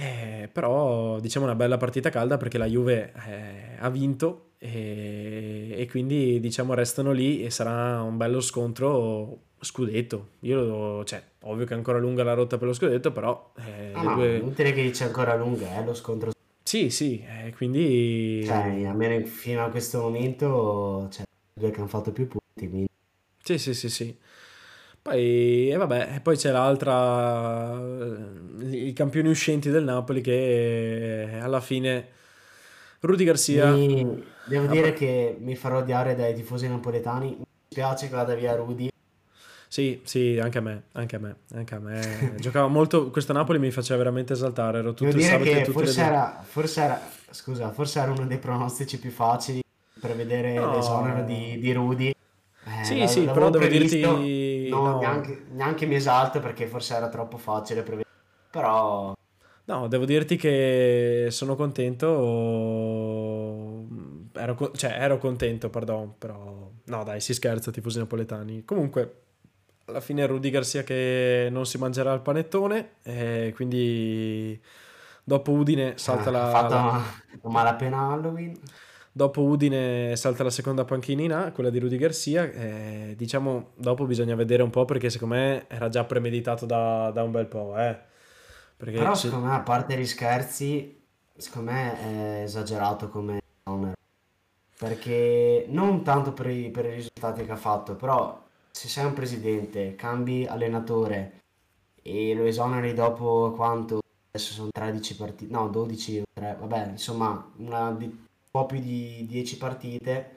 eh, però diciamo una bella partita calda perché la Juve eh, ha vinto e, e, quindi diciamo restano lì e sarà un bello scontro scudetto. Io lo, cioè, ovvio che è ancora lunga la rotta per lo scudetto, però eh, ah, due... inutile che dice ancora lunga, eh, lo scontro. Sì, sì, eh, quindi cioè, almeno fino a questo momento cioè, due che hanno fatto più punti, quindi... Sì, sì, sì, sì. Poi, e vabbè, poi c'è l'altra, i campioni uscenti del Napoli che alla fine Rudy Garcia... Mi, devo dire che mi farò odiare dai tifosi napoletani, mi spiace che vada via Rudy. Sì, sì, anche a me, anche a me, anche a me. Giocava molto, questo Napoli mi faceva veramente esaltare, ero tutto Devo il dire sabato e che forse era, forse era, scusa, forse era uno dei pronostici più facili per vedere l'esonero di, No. di Rudy. Eh, Sì, sì, però devo previsto, dirti no, no. neanche, neanche mi esalto perché forse era troppo facile prevedere. Però, No, devo dirti che sono contento. Ero, co- cioè, ero contento, pardon, però no, dai, si scherza, tifosi napoletani. Comunque, alla fine Rudy Garcia che non si mangerà il panettone, e quindi dopo Udine eh, salta ha la, la- fatto malapena Halloween. Dopo Udine salta la seconda panchina in A, quella di Rudy Garcia. e, diciamo, dopo bisogna vedere un po' perché secondo me era già premeditato da, da un bel po', eh. Perché Però se- secondo me, a parte gli scherzi, secondo me è esagerato come onere. Perché non tanto per i, per i risultati che ha fatto, però se sei un presidente, cambi allenatore e lo esoneri dopo quanto? Adesso sono 13 partite, no 12 o 3, vabbè, insomma, una di- po' più di 10 partite.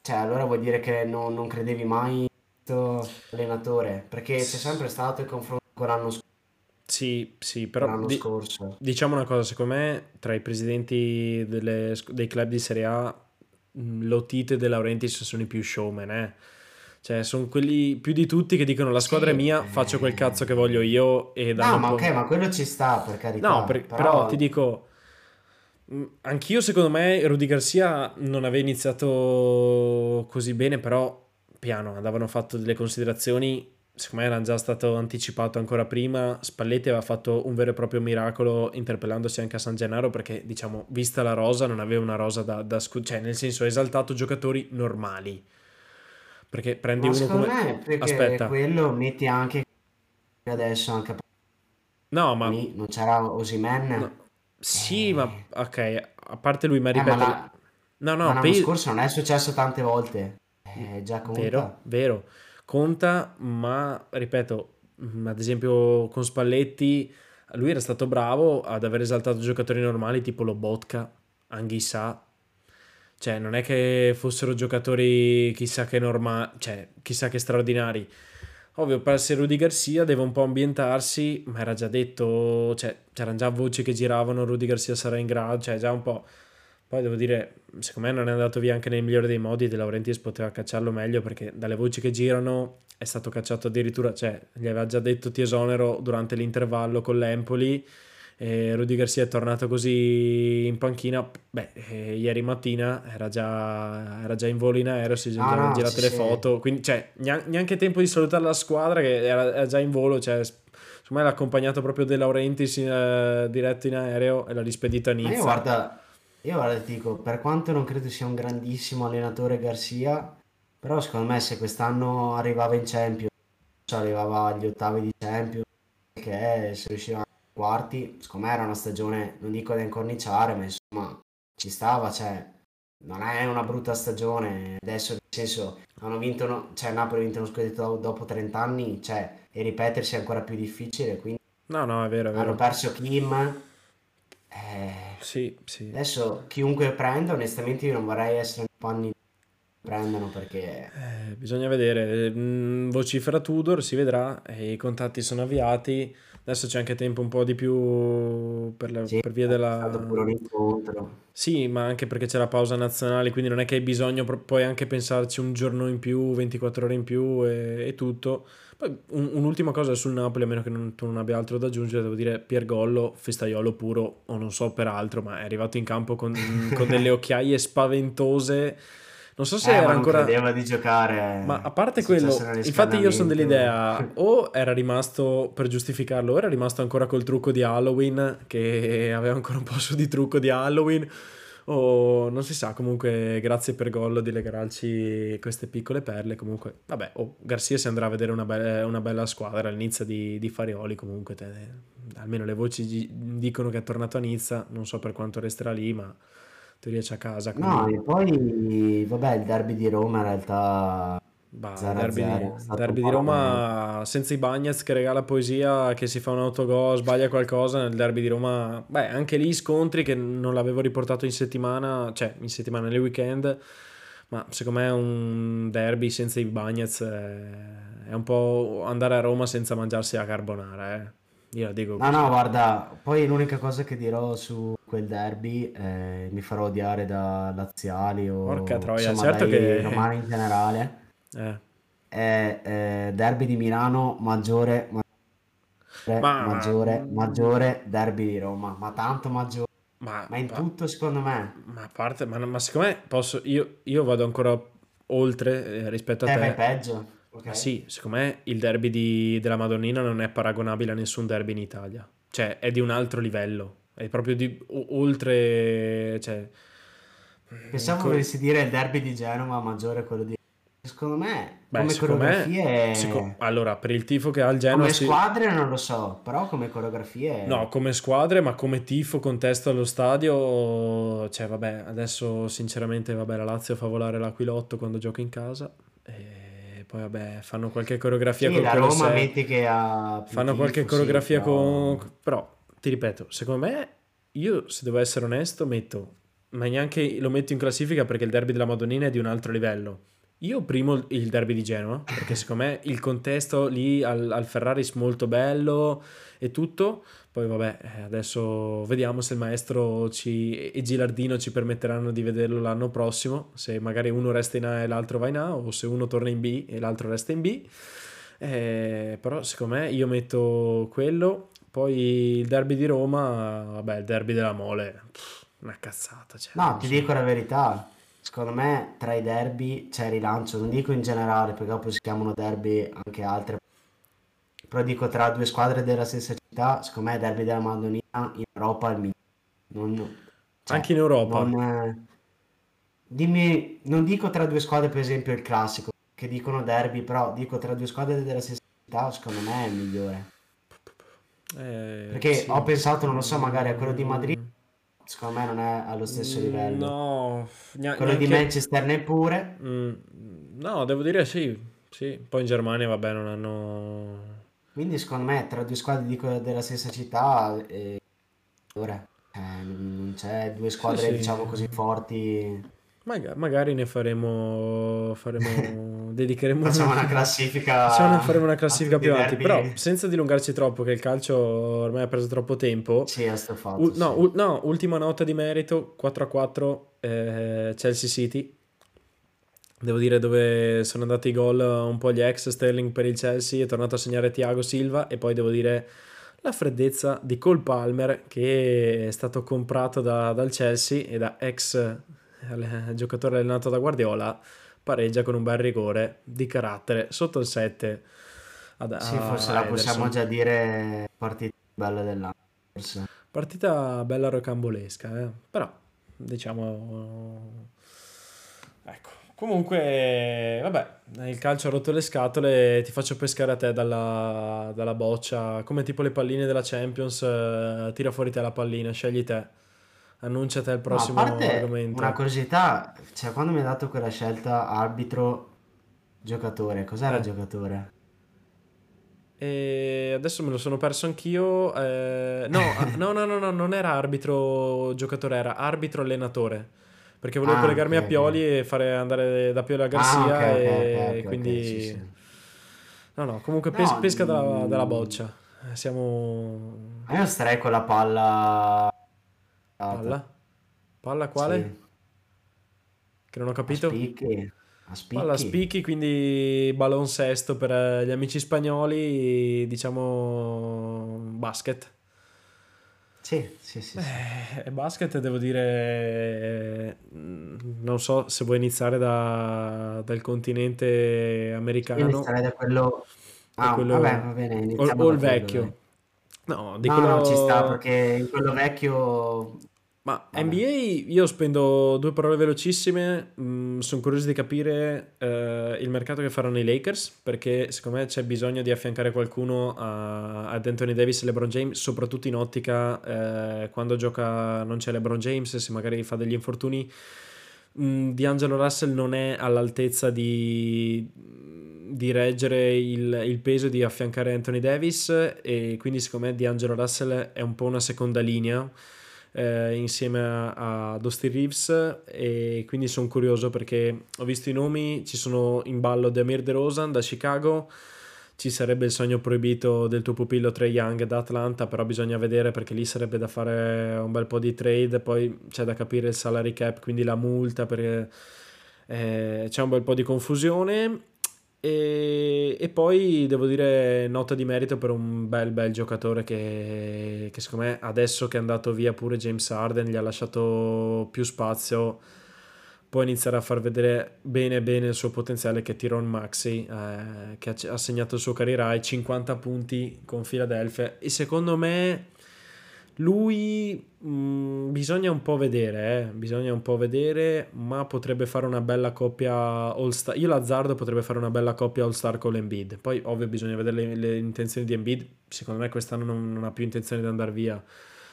Cioè, allora vuol dire che non, non credevi mai allenatore, perché c'è sempre stato il confronto con l'anno sc- Sì, sì, però l'anno di- scorso. diciamo una cosa, secondo me tra i presidenti delle dei club di Serie A, mh, Lotito e De Laurentiis sono i più showman, eh. Cioè, sono quelli più di tutti che dicono la squadra è Sì, mia, faccio quel cazzo che voglio io e danno No, ma ok, ma quello ci sta per No, carità, per- però però ti dico, anch'io secondo me Rudy Garcia non aveva iniziato così bene, però piano, andavano fatto delle considerazioni, secondo me era già stato anticipato ancora prima, Spalletti aveva fatto un vero e proprio miracolo interpellandosi anche a San Gennaro perché diciamo, vista la rosa, non aveva una rosa da, da scu- cioè nel senso ha esaltato giocatori normali, perché prendi ma uno secondo come... me più che Aspetta, quello metti anche adesso anche no, ma... non c'era Osimhen. no, sì, ma Eh, ok, a parte lui, ma eh, ma ripeto... la- No, ma no, l'anno pe- scorso non è successo tante volte. Eh, già Vero, conta. vero, conta, ma ripeto, mm, ad esempio con Spalletti, lui era stato bravo ad aver esaltato giocatori normali tipo Lobotka, Anghissà, cioè non è che fossero giocatori chissà che normali, cioè chissà che straordinari. Ovvio, per essere Rudy Garcia deve un po' ambientarsi, ma era già detto, cioè c'erano già voci che giravano, Rudy Garcia sarà in grado, cioè già un po'. Poi devo dire, secondo me non è andato via anche nel migliore dei modi, De Laurentiis poteva cacciarlo meglio perché dalle voci che girano è stato cacciato addirittura, cioè gli aveva già detto ti esonero durante l'intervallo con l'Empoli e Rudy Garcia è tornato così in panchina, beh, eh, ieri mattina era già, era già in volo in aereo, si No, erano no, girate sì, le foto, quindi cioè neanche, tempo di salutare la squadra che era, era già in volo, cioè secondo me l'ha accompagnato proprio De Laurentiis in, eh, diretto in aereo e l'ha rispedito a Ma io Nizza. guarda, io guarda, ti dico, per quanto non credo sia un grandissimo allenatore Garcia, però secondo me se quest'anno arrivava in Champions, cioè arrivava agli ottavi di Champions, che se riusciva quarti, secondo me era una stagione, non dico da incorniciare, ma insomma ci stava, cioè non è una brutta stagione, adesso nel senso hanno vinto, uno- cioè Napoli ha vinto uno scudetto do- dopo 30 anni, cioè e ripetersi è ancora più difficile, quindi No, no, è vero, è hanno vero. perso Kim, eh, Sì, sì. Adesso chiunque prenda, onestamente io non vorrei essere nei panni che prendono perché Eh, bisogna vedere, Mm, vocifera Tudor, si vedrà, i contatti sono avviati, adesso c'è anche tempo un po' di più per, la- sì, per via della... Sì, ma anche perché c'è la pausa nazionale, quindi non è che hai bisogno, puoi anche pensarci un giorno in più, 24 ore in più e, e tutto. Poi un- un'ultima cosa sul Napoli, a meno che non- tu non abbia altro da aggiungere, devo dire Piergollo, festaiolo puro, o non so per altro, ma è arrivato in campo con, con delle occhiaie spaventose. Non so se Eh, era non ancora... credeva di Ma a giocare, parte quello, infatti io sono dell'idea o era rimasto per giustificarlo, o era rimasto ancora col trucco di Halloween, che aveva ancora un po' su di trucco di Halloween, o non si sa, comunque grazie per Gollo di regalarci queste piccole perle, comunque vabbè, oh, Garcia si andrà a vedere una, be- una bella squadra all'inizio di, di Farioli, comunque te- almeno le voci dicono che è tornato a Nizza, non so per quanto resterà lì, ma teoria c'è a casa, No, quindi e poi, vabbè, il derby di Roma in realtà Bah, 0 a derby, 0 di, è stato un derby di po' la merda. Roma senza i Bagnets che regala poesia, che si fa un autogol, sbaglia qualcosa nel derby di Roma. Beh, anche lì scontri che non l'avevo riportato in settimana, cioè in settimana, nel weekend. Ma secondo me un derby senza i Bagnets è, è un po' andare a Roma senza mangiarsi la carbonara, eh. Io la dico No, no, guarda, poi l'unica cosa che dirò su quel derby, eh, mi farò odiare da laziali Porca o troia, insomma certo dai che... romani in generale, Eh. è eh, derby di Milano, maggiore, maggiore, Ma... maggiore, maggiore derby di Roma, ma tanto maggiore, Ma... ma in ma... tutto secondo me. Ma a parte, ma, ma secondo me posso, io, io vado ancora oltre eh, rispetto a Eh, te. peggio, Ma ok? sì, secondo me il derby di- della Madonnina non è paragonabile a nessun derby in Italia. Cioè, è di un altro livello. È proprio di o- oltre, cioè, Pensavo co- volessi dire il derby di Genova, maggiore quello di... Secondo me, beh, come secondo me, seco- coreografie, allora, per il tifo che ha il Genoa, come squadre non lo so, però come coreografie... No, come squadre, ma come tifo, contesto allo stadio, cioè, vabbè, adesso sinceramente, vabbè, la Lazio fa volare l'Aquilotto quando gioca in casa. E poi, vabbè, fanno qualche coreografia Sì, col la Roma metti che ha Fanno qualche tifo, sì, coreografia però... con... Però, ti ripeto, secondo me, io se devo essere onesto, metto... Ma neanche lo metto in classifica perché il derby della Madonnina è di un altro livello. Io primo il derby di Genova, perché secondo me il contesto lì al, al Ferraris molto bello e tutto. Poi vabbè, eh, adesso vediamo se il maestro ci, e Gilardino ci permetteranno di vederlo l'anno prossimo, se magari uno resta in A e l'altro va in A, o se uno torna in B e l'altro resta in B. Eh, però secondo me io metto quello, poi il derby di Roma, vabbè, il derby della Mole, pff, una cazzata, cioè, No, ti so. dico la verità, secondo me tra i derby c'è rilancio, non dico in generale perché dopo si chiamano derby anche altre, però dico tra due squadre della stessa città, secondo me il derby della Madonnina in Europa è il migliore. Non, cioè, Anche in Europa. non, eh, dimmi, non dico tra due squadre per esempio il classico, che dicono derby, però dico tra due squadre della stessa città, secondo me è il migliore. Eh, Perché sì. ho pensato, non lo so, magari a quello di Madrid, secondo me non è allo stesso mm, livello. no, nia- Quello di. Manchester neppure. mm, no, devo dire sì, sì. Poi in Germania, vabbè, non hanno... Quindi secondo me tra due squadre di della stessa città, eh, ora, eh, non c'è due Sì, squadre sì. diciamo così forti. Maga- magari ne faremo, faremo, dedicheremo Facciamo una classifica facciamo una- faremo una classifica più avanti, però senza dilungarci troppo, che il calcio ormai ha preso troppo tempo. Sì, a sto U- fatto, no, sì. u- no, ultima nota di merito, 4-4 eh, Chelsea City. Devo dire dove sono andati i gol un po' gli ex Sterling per il Chelsea, è tornato a segnare Thiago Silva e poi devo dire la freddezza di Cole Palmer che è stato comprato da- dal Chelsea e da ex eh, giocatore allenato da Guardiola pareggia con un bel rigore di carattere sotto il 7 ad, Sì, forse la possiamo già dire partita bella dell'anno, forse. Partita bella rocambolesca, eh? però diciamo... Ecco, comunque, vabbè, il calcio ha rotto le scatole, ti faccio pescare a te dalla, dalla boccia, come tipo le palline della Champions, eh, tira fuori te la pallina, scegli te, annuncia te il No, a prossimo parte una argomento. curiosità, cioè quando mi ha dato quella scelta arbitro-giocatore, cos'era Eh, giocatore? e adesso me lo sono perso anch'io, eh, no, ah, no, no, no, no, non era arbitro giocatore, era arbitro allenatore. Perché volevo Ah, collegarmi a ok. Pioli e fare andare da Pioli a Ah, ok, Garcia ok, ok, e ok, sì, quindi... sì. No, no, comunque pes- No, pesca dalla, dalla mm, boccia. Eh, Siamo... ma io starei con la palla data. Palla? Palla quale? Sì, Che non ho a capito. spicchi, a Palla a spicchi. spicchi, quindi ballon sesto per eh, gli amici spagnoli, diciamo basket. Sì, sì, sì, sì. Eh, basket devo dire, mm, non so se vuoi iniziare da- dal continente americano inizierei da quello... Ah, quello vabbè, va bene, o, o il quello, vecchio. No, di No, no, ci sta quello... perché in quello vecchio... Ma Vabbè. NBA io spendo due parole velocissime, sono curioso di capire eh, il mercato che faranno i Lakers, perché secondo me c'è bisogno di affiancare qualcuno a- ad Anthony Davis e LeBron James, soprattutto in ottica eh, quando gioca non c'è LeBron James, se magari fa degli infortuni. Mm, D'Angelo Russell non è all'altezza di, di reggere il, il peso di affiancare Anthony Davis e quindi secondo me D'Angelo Russell è un po' una seconda linea eh, insieme a, a Dusty Reeves e quindi sono curioso perché ho visto i nomi, ci sono in ballo Demir DeRozan da Chicago, ci sarebbe il sogno proibito del tuo pupillo Trey Young da Atlanta, però bisogna vedere perché lì sarebbe da fare un bel po' di trade, poi c'è da capire il salary cap, quindi la multa perché eh, c'è un bel po' di confusione e, e, poi devo dire nota di merito per un bel bel giocatore che, che secondo me adesso che è andato via pure James Harden gli ha lasciato più spazio può iniziare a far vedere bene bene il suo potenziale che è Tyron Maxi eh, che ha, ha segnato il suo carriera ai 50 punti con Philadelphia. E secondo me lui mh, mm, bisogna un po' vedere, eh? bisogna un po' vedere, ma potrebbe fare una bella coppia All-Star. Io l'azzardo potrebbe fare una bella coppia All-Star con l'Embiid. Poi ovvio bisogna vedere le, le intenzioni di Embiid. Secondo me quest'anno non, non ha più intenzione di andare via.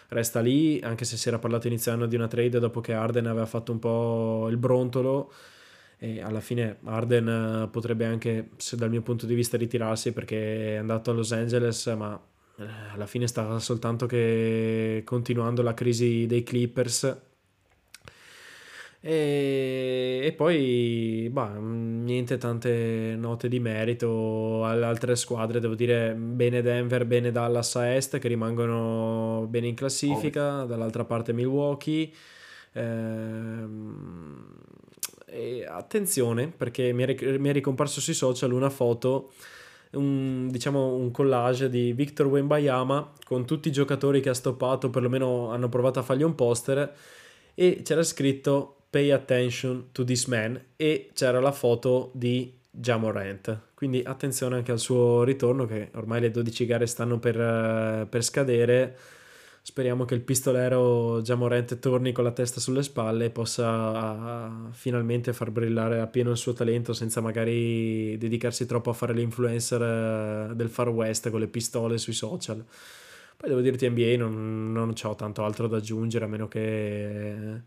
Resta lì, anche se si era parlato inizio anno di una trade dopo che Arden aveva fatto un po' il brontolo e alla fine Arden potrebbe anche, dal mio punto di vista, ritirarsi perché è andato a Los Angeles, ma eh, alla fine sta soltanto che continuando la crisi dei Clippers. E, e poi bah, niente tante note di merito alle altre squadre devo dire bene Denver bene Dallas a est che rimangono bene in classifica. Dall'altra parte Milwaukee. Ehm, attenzione perché mi è, mi è ricomparso sui social una foto un, diciamo, un collage di Victor Wembayama con tutti i giocatori che ha stoppato, perlomeno hanno provato a fargli un poster e c'era scritto Pay attention to this man e c'era la foto di Jamorant. Quindi attenzione anche al suo ritorno che ormai le 12 gare stanno per, per scadere Speriamo che il pistolero Giamorente torni con la testa sulle spalle e possa finalmente far brillare appieno il suo talento senza magari dedicarsi troppo a fare l'influencer eh, del Far West con le pistole sui social. Poi devo dirti NBA non, non ho tanto altro da aggiungere a meno che...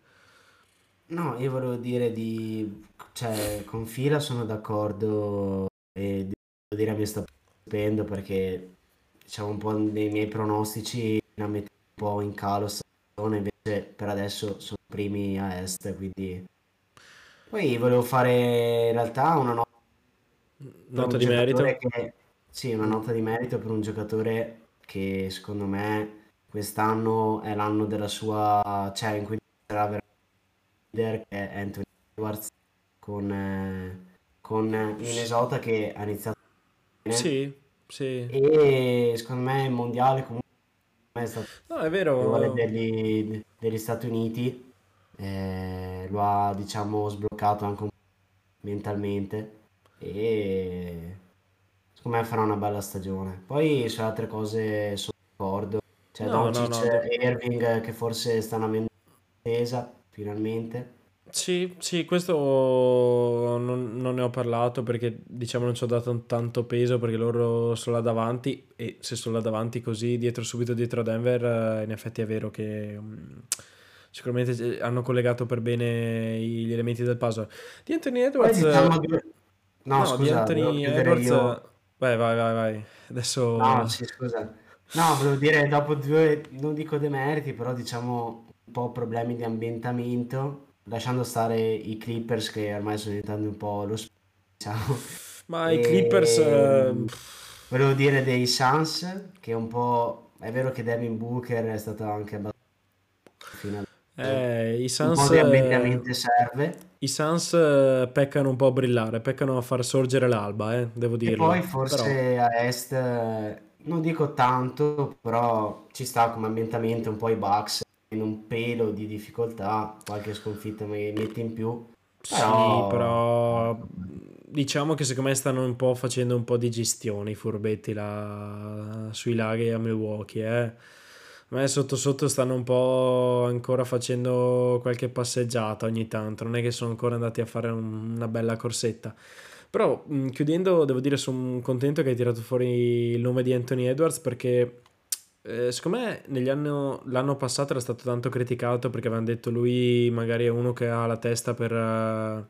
No, io volevo dire di... cioè con Fila sono d'accordo e devo dire mi sta stupendo perché diciamo un po' dei miei pronostici a metà po' in calo stagione, invece per adesso sono primi a est, quindi... Poi volevo fare in realtà una nota, nota di merito. Che, sì, una nota di merito per un giocatore che secondo me quest'anno è l'anno della sua, cioè in cui sarà veramente leader, che è Anthony Edwards con, eh, con Minnesota che ha iniziato. Sì, sì. E secondo me il mondiale comunque è stato no, è vero. degli, degli Stati Uniti, eh, lo ha diciamo sbloccato anche un mentalmente e secondo me farà una bella stagione. Poi su altre cose sono d'accordo, c'è no, Doncic no, no. e Irving che forse stanno avendo tesa finalmente. Sì, sì, questo non, non, ne ho parlato perché diciamo non ci ho dato tanto peso perché loro sono là davanti e se sono là davanti così dietro subito dietro a Denver eh, in effetti è vero che um, sicuramente hanno collegato per bene gli elementi del puzzle. Di Anthony Edwards... Diciamo che... No, no scusa, di Anthony Edwards... Io... Vai, vai, vai, vai. Adesso... No, sì, scusa. No, volevo dire, dopo due, non dico demeriti, però diciamo un po' problemi di ambientamento lasciando stare i Clippers che ormai sono diventando un po' lo diciamo. Ma e... i Clippers... Uh... Volevo dire dei Suns che un po'... È vero che Devin Booker è stato anche abbastanza... Eh, i Suns. I Suns eh, peccano un po' a brillare, peccano a far sorgere l'alba, eh, devo dire. E poi forse però... a est, non dico tanto, però ci sta come ambientamento un po' i Bucks un pelo di difficoltà, qualche sconfitta mi mette in più. Però... Sì, però diciamo che secondo me stanno un po' facendo un po' di gestione i furbetti là sui laghi a Milwaukee, eh. A me sotto sotto stanno un po' ancora facendo qualche passeggiata ogni tanto, non è che sono ancora andati a fare un, una bella corsetta. Però chiudendo, devo dire, sono contento che hai tirato fuori il nome di Anthony Edwards perché eh, secondo me anni, l'anno passato era stato tanto criticato perché avevano detto lui magari è uno che ha la testa per, uh,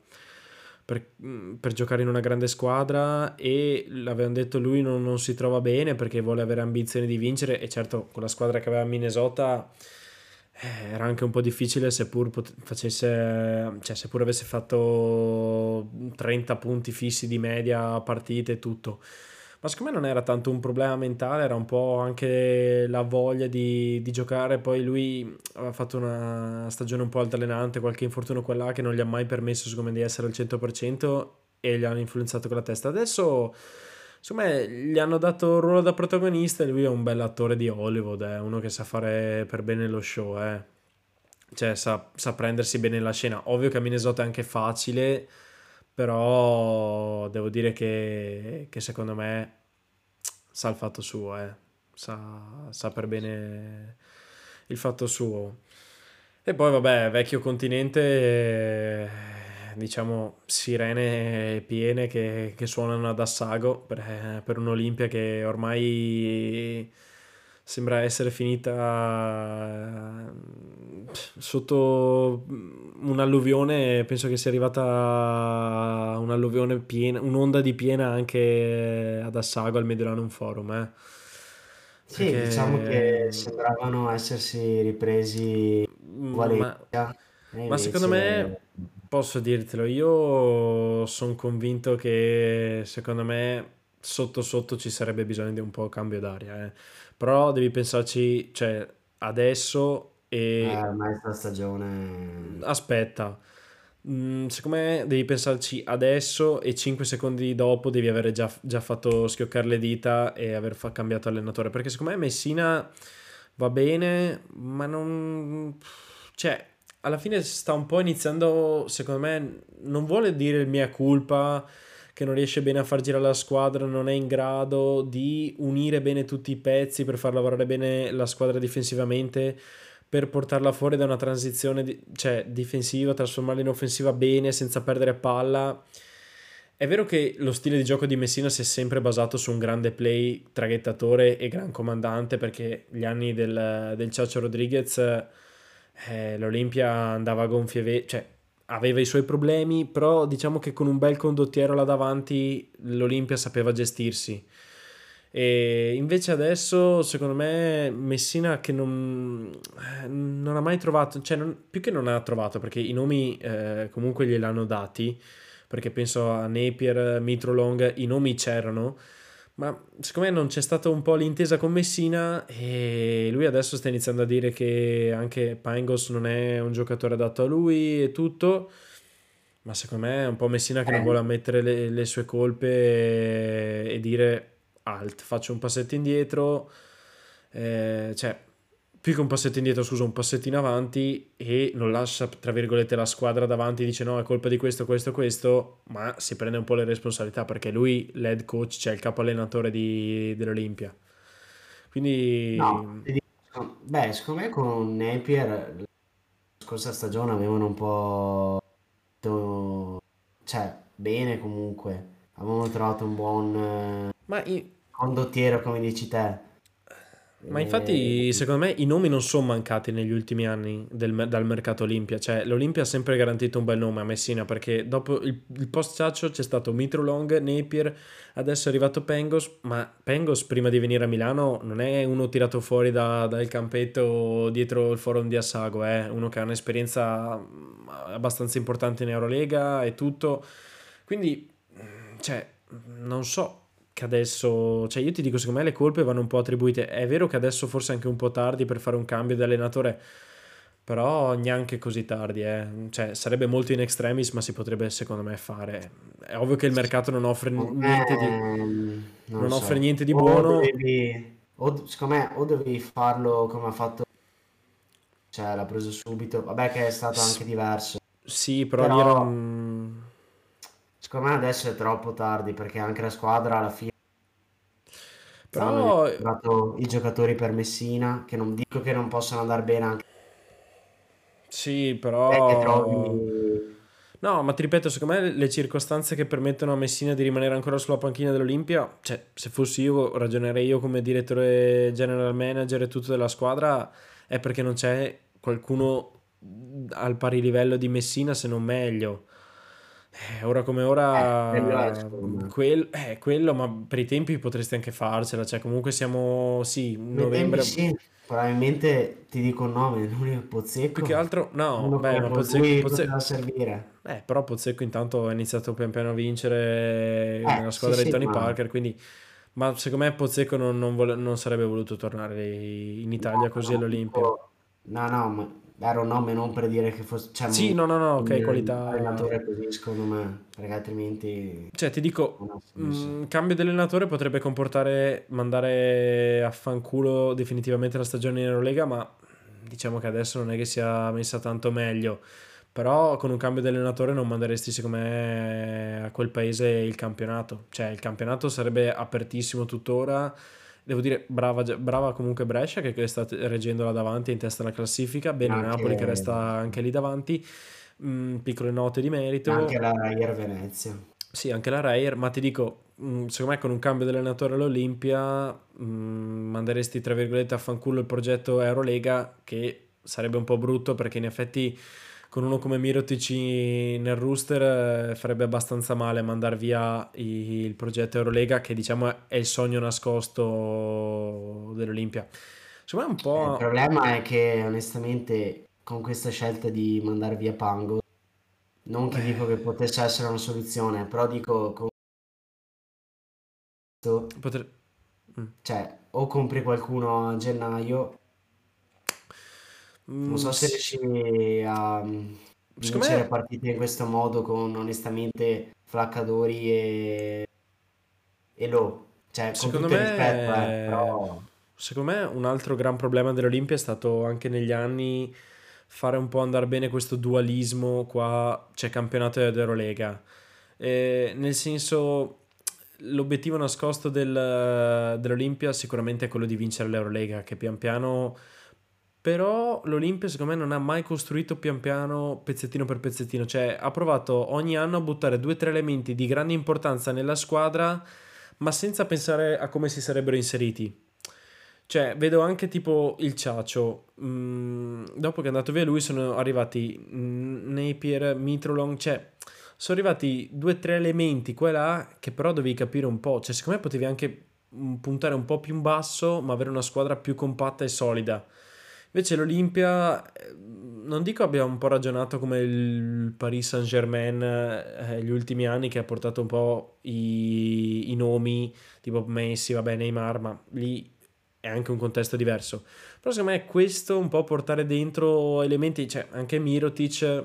per, mm, per giocare in una grande squadra e l'avevano detto lui non, non, si trova bene perché vuole avere ambizioni di vincere e certo con la squadra che aveva a Minnesota eh, era anche un po' difficile seppur pot- facesse, cioè seppur avesse fatto 30 punti fissi di media a partite e tutto. Ma secondo me non era tanto un problema mentale, era un po' anche la voglia di, di giocare. Poi lui aveva fatto una stagione un po' altalenante, qualche infortunio qua là che non gli ha mai permesso, secondo me, di essere al 100% e gli hanno influenzato con la testa. Adesso Secondo me gli hanno dato il ruolo da protagonista e lui è un bel attore di Hollywood, è uno che sa fare per bene lo show, eh. Cioè sa, sa prendersi bene la scena. Ovvio che a Minnesota è anche facile, però devo dire che, che secondo me sa il fatto suo, eh. Sa, sa per bene il fatto suo. E poi vabbè, vecchio continente diciamo, sirene piene che, che suonano ad assago per, per un'Olimpia che ormai sembra essere finita eh, sotto un'alluvione, penso che sia arrivata un'alluvione piena, un'onda di piena anche ad Assago al Mediolanum Forum. Eh. Sì, Perché... diciamo che sembravano essersi ripresi Valencia. Ma, ma secondo me Posso dirtelo, io sono convinto che secondo me sotto sotto ci sarebbe bisogno di un po' cambio d'aria, eh. Però devi pensarci, cioè, adesso e... Eh, ormai sta stagione... Aspetta, mm, secondo me devi pensarci adesso e 5 secondi dopo devi avere già, già fatto schioccare le dita e aver fa- cambiato allenatore, perché secondo me Messina va bene, ma non... Cioè, alla fine sta un po' iniziando, secondo me, non vuole dire mia colpa che non riesce bene a far girare la squadra, non è in grado di unire bene tutti i pezzi per far lavorare bene la squadra difensivamente, per portarla fuori da una transizione di, cioè, difensiva, trasformarla in offensiva bene senza perdere palla. È vero che lo stile di gioco di Messina si è sempre basato su un grande play traghettatore e gran comandante perché gli anni del, del Ciaccio Rodriguez eh, l'Olimpia andava a gonfie ve- cioè aveva i suoi problemi, però diciamo che con un bel condottiero là davanti l'Olimpia sapeva gestirsi. E invece adesso, secondo me, Messina che non, eh, non ha mai trovato, cioè non, più che non ha trovato, perché i nomi eh, comunque gliel'hanno dati, perché penso a Napier, Mitrolong, i nomi c'erano, ma secondo me non c'è stata un po' l'intesa con Messina e lui adesso sta iniziando a dire che anche Pangos non è un giocatore adatto a lui e tutto. Ma secondo me è un po' Messina che non eh. vuole ammettere le, le sue colpe e, e, dire alt, faccio un passetto indietro. Eh, cioè, più che un passetto indietro, scusa, un passetto in avanti e non lascia, tra virgolette, la squadra davanti, dice no, è colpa di questo, questo, questo, ma si prende un po' le responsabilità perché lui, l'head coach, cioè il capo allenatore di, dell'Olimpia. Quindi... No, beh, secondo me con Napier la scorsa stagione avevano un po'... cioè, bene comunque, avevano trovato un buon... Ma in... condottiero, come dici te ma infatti, secondo me, i nomi non sono mancati negli ultimi anni del, dal mercato Olimpia. Cioè, l'Olimpia ha sempre garantito un bel nome a Messina perché dopo il, il post-ciaccio c'è stato Mitro Long, Napier, adesso è arrivato Pengos. Ma Pengos, prima di venire a Milano, non è uno tirato fuori da, dal campetto dietro il forum di Assago, è uno che ha un'esperienza mm, abbastanza importante in Eurolega e tutto. Quindi, cioè, non so che adesso, cioè io ti dico, secondo me le colpe vanno un po' attribuite. È vero che adesso forse è anche un po' tardi per fare un cambio di allenatore, però neanche così tardi, eh. cioè, sarebbe molto in extremis, ma si potrebbe secondo me fare. È ovvio che il mercato non offre niente di, non, non so. offre niente di buono. O, devi, o, secondo me o devi farlo come ha fatto, cioè l'ha preso subito, vabbè che è stato anche diverso. Sì, però, però... Erano Secondo me adesso è troppo tardi perché anche la squadra alla fine Però hanno i giocatori per Messina, che non dico che non possano andare bene anche sì, perché trovi... No, ma ti ripeto, secondo me le circostanze che permettono a Messina di rimanere ancora sulla panchina dell'Olimpia, cioè se fossi io ragionerei io come direttore general manager e tutto della squadra, è perché non c'è qualcuno al pari livello di Messina se non meglio. Eh, ora come ora, eh, quel, eh, quello, ma per i tempi potresti anche farcela. Cioè, comunque siamo, sì, novembre. Sì, probabilmente ti dico un nome, lui è Pozzecco. Più che altro, no, Uno beh, ma Pozzecco, Pozzecco... servire. Eh, però Pozzecco intanto ha iniziato pian piano a vincere eh, nella squadra sì, di Tony ma... Parker, quindi... Ma secondo me Pozzecco non, non, vole... non sarebbe voluto tornare in Italia no, così no, all'Olimpia. No, no, ma era un nome non per dire che fosse... Cioè, sì, no, no, no, ok, qualità... allenatore così, secondo me, perché altrimenti... Cioè, ti dico, mh, mm, cambio di allenatore potrebbe comportare mandare a fanculo definitivamente la stagione in Eurolega, ma diciamo che adesso non è che sia messa tanto meglio. Però con un cambio di allenatore non manderesti, secondo me, a quel paese il campionato. Cioè, il campionato sarebbe apertissimo tuttora Devo dire, brava, brava comunque Brescia che sta reggendo là davanti in testa alla classifica. Bene anche... Napoli che resta anche lì davanti. Mm, piccole note di merito. Anche la Reyer Venezia. Sì, anche la Reyer, ma ti dico, mm, secondo me con un cambio dell'allenatore all'Olimpia mm, manderesti tra virgolette a fanculo il progetto Eurolega che sarebbe un po' brutto perché in effetti con uno come Mirotic nel rooster eh, farebbe abbastanza male mandare via il progetto Eurolega che diciamo è il sogno nascosto dell'Olimpia. Secondo me un po'... Il problema è che onestamente con questa scelta di mandare via Pango non che dico che potesse essere una soluzione, però dico con... Potre... Mm. cioè o compri qualcuno a gennaio non so se riesci a mm, vincere me... partite in questo modo con onestamente Flaccadori e, e Lo. Cioè, secondo me... Rispetto, eh, però... Secondo me un altro gran problema dell'Olimpia è stato anche negli anni fare un po' andare bene questo dualismo qua, c'è cioè campionato ed Eurolega. Eh, nel senso, l'obiettivo nascosto del, dell'Olimpia sicuramente è quello di vincere l'Eurolega, che pian piano però l'Olimpia secondo me non ha mai costruito pian piano pezzettino per pezzettino, cioè ha provato ogni anno a buttare due o tre elementi di grande importanza nella squadra, ma senza pensare a come si sarebbero inseriti. Cioè, vedo anche tipo il Ciacio. Mm, dopo che è andato via lui, sono arrivati Napier, Mitrolong. Cioè, sono arrivati due o tre elementi qua e là che però dovevi capire un po'. Cioè, secondo me potevi anche puntare un po' più in basso, ma avere una squadra più compatta e solida. Invece l'Olimpia, eh, non dico abbia un po' ragionato come il Paris Saint Germain eh, gli ultimi anni che ha portato un po' i, i nomi tipo Messi, vabbè Neymar, ma lì è anche un contesto diverso. Però secondo me questo un po' portare dentro elementi, cioè anche Mirotic,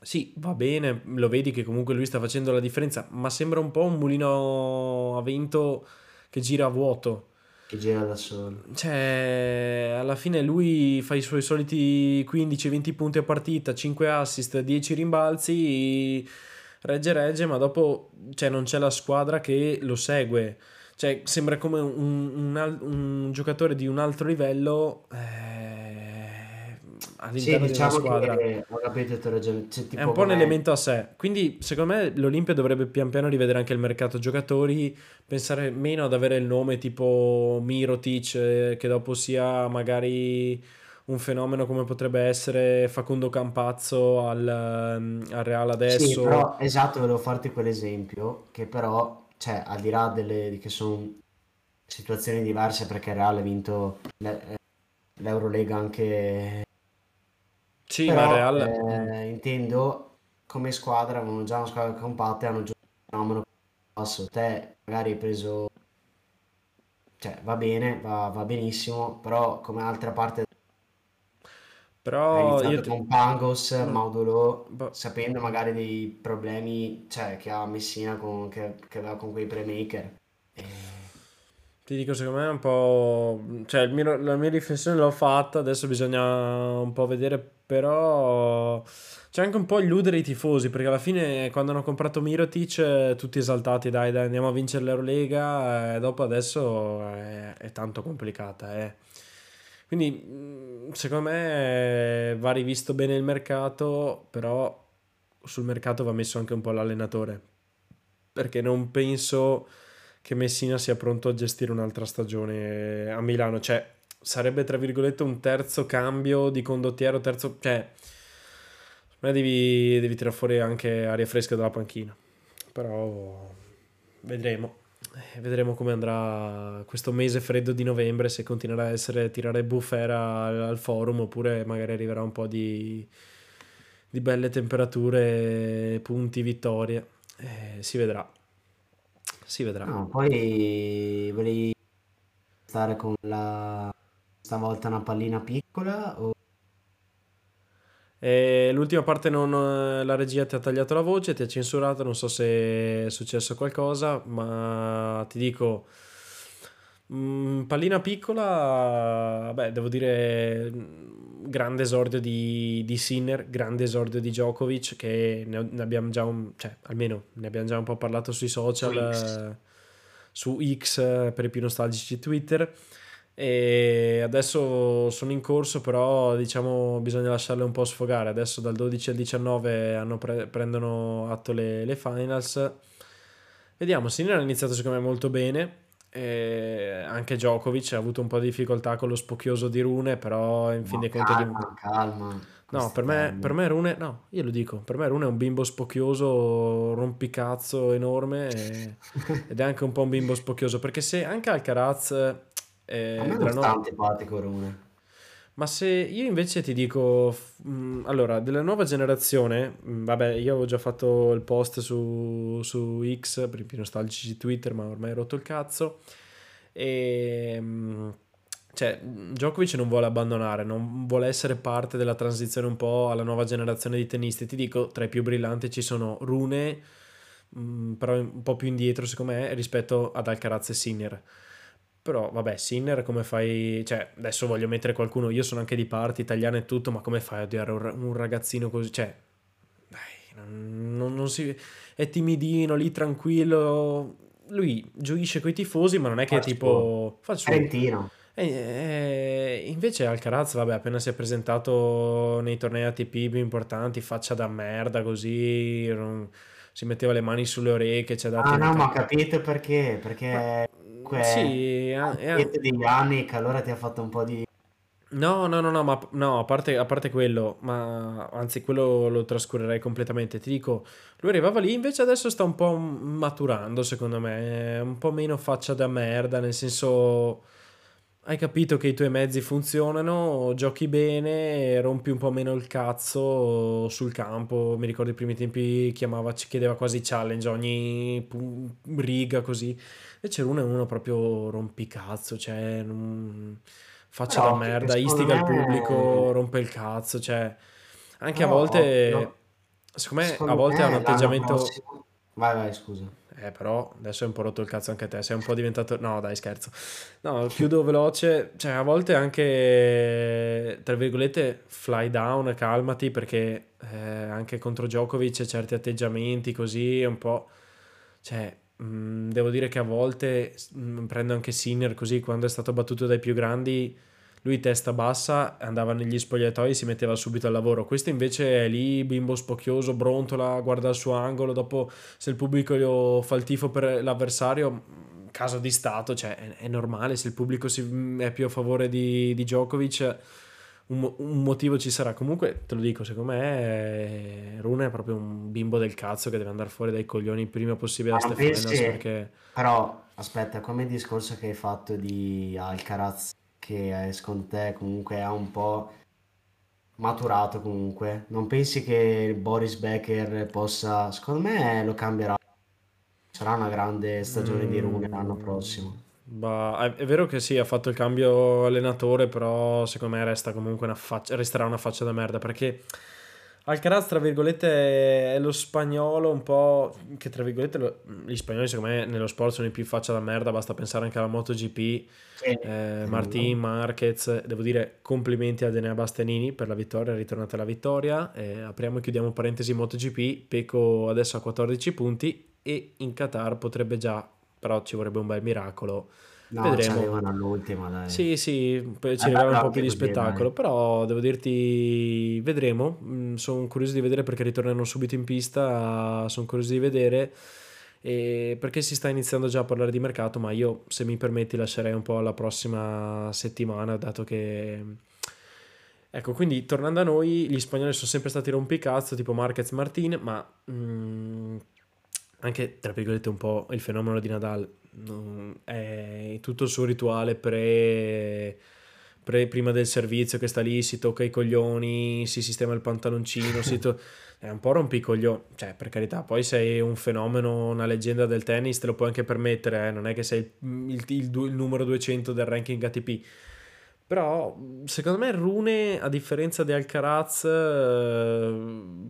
sì, va bene, lo vedi che comunque lui sta facendo la differenza, ma sembra un po' un mulino a vento che gira a vuoto che gira da solo. Cioè, alla fine lui fa i suoi soliti 15-20 punti a partita, 5 assist, 10 rimbalzi, regge regge, ma dopo cioè, non c'è la squadra che lo segue. Cioè, sembra come un, un, un giocatore di un altro livello. Eh all'interno sì, diciamo della squadra. Che, capito, ragione. Cioè, è un po' un elemento a sé. Quindi, secondo me, l'Olimpia dovrebbe pian piano rivedere anche il mercato giocatori, pensare meno ad avere il nome tipo Mirotic, eh, che dopo sia magari un fenomeno come potrebbe essere Facundo Campazzo al, ehm, al Real adesso. Sì, però, esatto, volevo farti quell'esempio, che però, cioè, al di là delle che sono situazioni diverse perché il Real ha vinto l'Eurolega anche sì, ma Però Real... eh, intendo come squadra, avevano già una squadra compatta e hanno giocato un fenomeno basso. Te magari hai preso, cioè va bene, va, va benissimo, però come altra parte Però io ti... con Pangos, Mm, Maudolo, boh, sapendo magari dei problemi, cioè, che ha Messina con, che, che aveva con quei playmaker. E... Ti dico, secondo me è un po'... Cioè, il mio- la mia riflessione l'ho fatta, adesso bisogna un po' vedere, però c'è anche un po' illudere i tifosi, perché alla fine quando hanno comprato Mirotic, eh, tutti esaltati, dai, dai, andiamo a vincere l'Eurolega, e dopo adesso è, è tanto complicata, eh. Quindi, mm, secondo me va rivisto bene il mercato, però sul mercato va messo anche un po' l'allenatore, perché non penso che Messina sia pronto a gestire un'altra stagione a Milano. Cioè, sarebbe tra virgolette un terzo cambio di condottiero, terzo... Cioè, me devi, devi tirare fuori anche aria fresca dalla panchina. Però vedremo. Eh, vedremo come andrà questo mese freddo di novembre, se continuerà a essere tirare bufera al, al forum oppure magari arriverà un po' di, di belle temperature, punti, vittorie. Eh, si vedrà. Si vedrà. No, poi volevi stare con la stavolta una pallina piccola o e l'ultima parte non, la regia ti ha tagliato la voce, ti ha censurato, non so se è successo qualcosa, ma ti dico, mh, mm, pallina piccola, beh, devo dire, grande esordio di, di Sinner, grande esordio di Djokovic, che ne, ne, abbiamo già un, cioè, almeno ne abbiamo già un po' parlato sui social, su X, su X per i più nostalgici Twitter e adesso sono in corso però diciamo bisogna lasciarle un po' sfogare. Adesso dal 12 al 19 hanno pre- prendono atto le, le finals. Vediamo Sinner ha iniziato secondo me molto bene. E anche Djokovic ha avuto un po' di difficoltà con lo spocchioso di Rune però in fin dei conti calma, di... calma no per me, per me, Rune no io lo dico per me Rune è un bimbo spocchioso rompicazzo enorme e... ed è anche un po' un bimbo spocchioso perché se anche Alcaraz eh, A me non sta antipatico Rune. Ma se io invece ti dico, mh, mm, allora, della nuova generazione, mh, mm, vabbè, io avevo già fatto il post su, su X, per i più nostalgici Twitter, ma ormai ho rotto il cazzo, e... Mh, mm, cioè, Djokovic non vuole abbandonare, non vuole essere parte della transizione un po' alla nuova generazione di tennisti. Ti dico, tra i più brillanti ci sono Rune, però un po' più indietro secondo me rispetto ad Alcaraz e Sinner però vabbè, Sinner come fai... Cioè, adesso voglio mettere qualcuno, io sono anche di parte italiana e tutto, ma come fai a odiare un ragazzino così? Cioè, dai, non, non si... È timidino, lì tranquillo. Lui gioisce coi tifosi, ma non è che è tipo... Fa il suo. Trentino. E, e, invece Alcaraz, vabbè, appena si è presentato nei tornei ATP più importanti, faccia da merda così, non, si metteva le mani sulle orecchie, c'è da... Ah no, ma ho capito perché, perché... Ma sì, è, anni che allora ti ha fatto un po' di... No, no, no, no, ma no, a parte, a parte quello, ma anzi quello lo trascurerei completamente. Ti dico, lui arrivava lì, invece adesso sta un po' maturando, secondo me, un po' meno faccia da merda, nel senso hai capito che i tuoi mezzi funzionano, giochi bene, rompi un po' meno il cazzo sul campo. Mi ricordo i primi tempi chiamava, ci chiedeva quasi challenge ogni riga così. Invece uno è uno proprio rompicazzo, cioè non... faccia la merda, istiga il pubblico, rompe il cazzo, cioè anche no, a volte, no. secondo me secondo a volte ha un atteggiamento... Prossimo... Vai, vai, scusa. Eh, però adesso è un po' rotto il cazzo anche te, sei un po' diventato... No, dai, scherzo. No, chiudo veloce, cioè a volte anche, tra virgolette, fly down, calmati, perché eh, anche contro Djokovic certi atteggiamenti così, un po'... Cioè, Mm, devo dire che a volte mm, prendo anche Sinner così quando è stato battuto dai più grandi lui testa bassa andava negli spogliatoi e si metteva subito al lavoro questo invece è lì bimbo spocchioso brontola guarda il suo angolo dopo se il pubblico fa il tifo per l'avversario caso di stato cioè è, è normale se il pubblico si, è più a favore di, di Djokovic un, un, motivo ci sarà. Comunque, te lo dico, secondo me Rune è proprio un bimbo del cazzo che deve andare fuori dai coglioni il prima possibile da Stefanos perché... Però, aspetta, come il discorso che hai fatto di Alcaraz, che secondo te comunque ha un po' maturato comunque, non pensi che Boris Becker possa... Secondo me lo cambierà. Sarà una grande stagione mm. di Rune l'anno prossimo. Bah, è, vero che sì, ha fatto il cambio allenatore, però secondo me resta comunque una faccia, resterà una faccia da merda perché Alcaraz, tra virgolette, è lo spagnolo un po' che tra virgolette lo, gli spagnoli secondo me nello sport sono i più faccia da merda, basta pensare anche alla MotoGP, sì. eh, Martin, Marquez, devo dire complimenti a Denea Bastianini per la vittoria, ritornata la vittoria, eh, apriamo e chiudiamo parentesi MotoGP, Peco adesso a 14 punti e in Qatar potrebbe già però ci vorrebbe un bel miracolo. No, Vedremo. ci arrivano all'ultima, dai. Sì, sì, ci regala un po' più di spettacolo, dai. però devo dirti, vedremo. Mm, sono curioso di vedere perché ritornano subito in pista, sono curioso di vedere e perché si sta iniziando già a parlare di mercato, ma io, se mi permetti, lascerei un po' alla prossima settimana, dato che Ecco, quindi tornando a noi, gli spagnoli sono sempre stati rompicazzo, tipo Marquez Martin, ma mh, mm, anche, tra virgolette, un po' il fenomeno di Nadal. È tutto il suo rituale pre, pre, prima del servizio che sta lì, si tocca i coglioni, si sistema il pantaloncino, si to- è un po' rompicoglione, cioè per carità, poi sei un fenomeno, una leggenda del tennis, te lo puoi anche permettere, eh? non è che sei il, il, il, il numero 200 del ranking ATP però secondo me Rune, a differenza di Alcaraz, eh,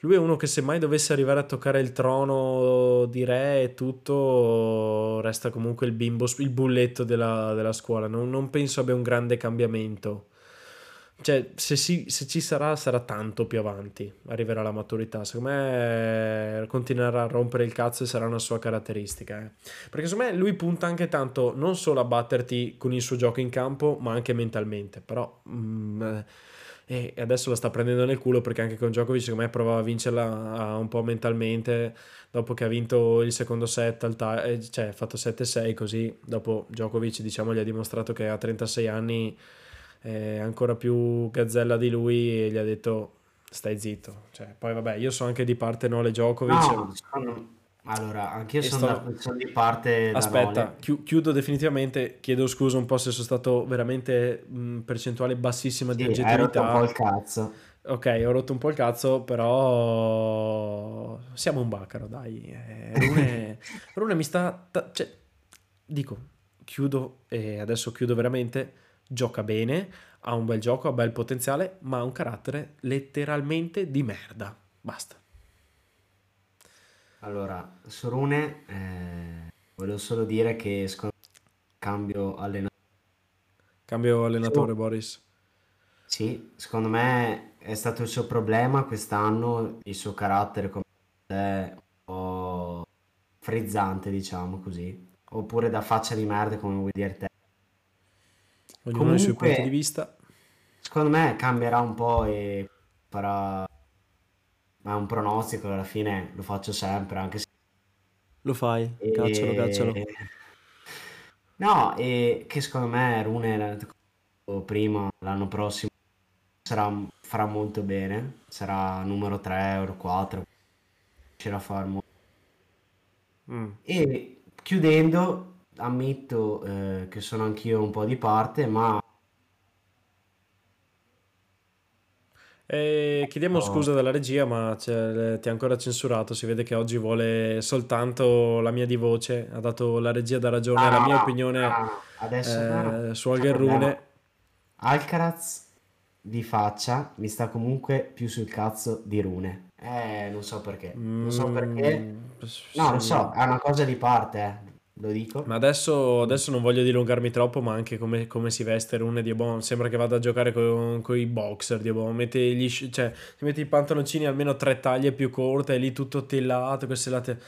lui è uno che se mai dovesse arrivare a toccare il trono di re e tutto, resta comunque il bimbo, il bulletto della, della scuola. Non, non penso abbia un grande cambiamento. Cioè, se, si, se, ci sarà, sarà tanto più avanti. Arriverà la maturità. Secondo me continuerà a rompere il cazzo e sarà una sua caratteristica. Eh. Perché secondo me lui punta anche tanto non solo a batterti con il suo gioco in campo, ma anche mentalmente. Però. Mm, e adesso la sta prendendo nel culo perché anche con Djokovic secondo me provava a vincerla un po' mentalmente dopo che ha vinto il secondo set al ta- eh, cioè ha fatto 7-6 così dopo Djokovic diciamo gli ha dimostrato che a 36 anni è ancora più gazzella di lui e gli ha detto stai zitto. Cioè, poi vabbè, io sono anche di parte Nole Djokovic. No. Allora, anch'io sono, sto... sono, di parte Aspetta, chi- chiudo definitivamente, chiedo scusa un po' se sono stato veramente mh, percentuale bassissima sì, di oggettività. Hai un po' il cazzo. Ok, ho rotto un po' il cazzo, però siamo un bacaro, dai. Eh, Rune, Rune mi sta... Ta- cioè, dico, chiudo e adesso chiudo veramente gioca bene, ha un bel gioco, ha bel potenziale, ma ha un carattere letteralmente di merda. Basta. Allora, Sorune, eh, volevo solo dire che secondo me cambio allenatore. Cambio allenatore, so, Boris. Sì, secondo me è stato il suo problema quest'anno, il suo carattere come è un po' frizzante, diciamo così. Oppure da faccia di merda, come vuoi dire te. Ognuno ha i suoi punti di vista. Secondo me cambierà un po' e farà... Ma è un pronostico, alla fine lo faccio sempre, anche se... Lo fai, e... caccialo, caccialo. No, e che secondo me Rune prima, l'anno prossimo, sarà, farà molto bene, sarà numero 3 o 4, riuscirà a far molto. Mm. E chiudendo, ammetto eh, che sono anch'io un po' di parte, ma E chiediamo scusa dalla regia, ma ti ha ancora censurato. Si vede che oggi vuole soltanto la mia di voce. Ha dato la regia da ragione alla mia opinione ah, adesso eh, su Algerrune. Alcaraz di faccia mi sta comunque più sul cazzo di Rune. Eh, non so perché. Non so perché. Mm, no, non so, è una cosa di parte. Eh lo dico. Ma adesso, adesso non voglio dilungarmi troppo, ma anche come, come si veste Rune Diabon. Sembra che vada a giocare con, con i boxer Diabon. Mette gli, cioè, ti metti i pantaloncini almeno tre taglie più corte, e lì tutto tellato, queste latte...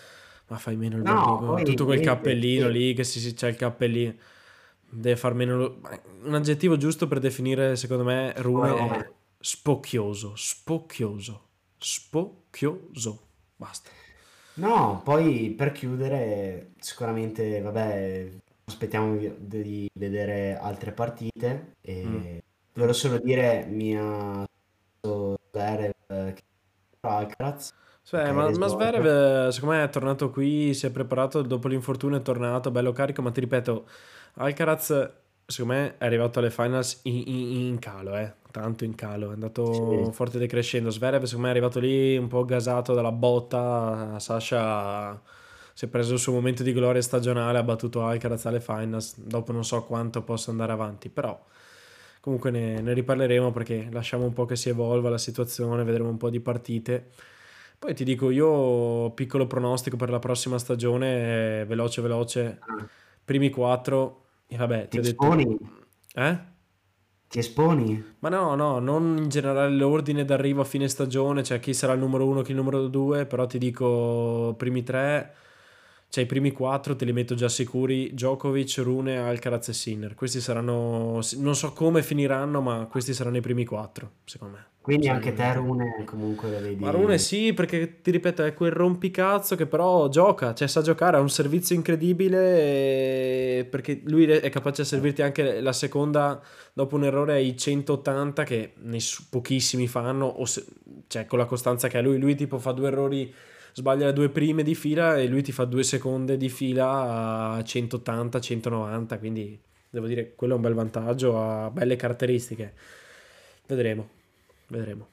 Ma fai meno il no, poi, tutto quel cappellino sì. lì, che si, si c'è il cappellino. Deve far meno... Lo... Un aggettivo giusto per definire, secondo me, Rune è spocchioso, spocchioso, spocchioso. Basta. No, poi per chiudere, sicuramente, vabbè, aspettiamo di vedere altre partite e mm. volevo solo dire mia Zverev che Alcaraz. Cioè, ma, ma Zverev secondo me è tornato qui, si è preparato dopo l'infortunio, è tornato bello carico, ma ti ripeto, Alcaraz secondo me è arrivato alle finals in, in, in calo, eh tanto in calo, è andato sì. forte decrescendo. Zverev secondo me è arrivato lì un po' gasato dalla botta, Sasha si è preso il suo momento di gloria stagionale, ha battuto Alcaraz alle finals, dopo non so quanto possa andare avanti, però comunque ne, ne, riparleremo perché lasciamo un po' che si evolva la situazione, vedremo un po' di partite. Poi ti dico io, piccolo pronostico per la prossima stagione, veloce veloce, ah. primi quattro, e vabbè, ti, ti ho detto... Eh? Ti esponi? Ma no, no, non in generale l'ordine d'arrivo a fine stagione, cioè chi sarà il numero uno, chi il numero due, però ti dico primi tre, cioè i primi quattro te li metto già sicuri, Djokovic, Rune, Alcaraz e Sinner. Questi saranno, non so come finiranno, ma questi saranno i primi quattro, secondo me. Quindi anche te Rune comunque la vedi. Ma Rune sì, perché ti ripeto, è quel rompicazzo che però gioca, cioè sa giocare, ha un servizio incredibile perché lui è capace di servirti anche la seconda dopo un errore ai 180 che ness- pochissimi fanno, o se, cioè con la costanza che ha lui, lui tipo fa due errori sbaglia le due prime di fila e lui ti fa due seconde di fila a 180, 190, quindi devo dire quello è un bel vantaggio, ha belle caratteristiche. Vedremo, vedremo.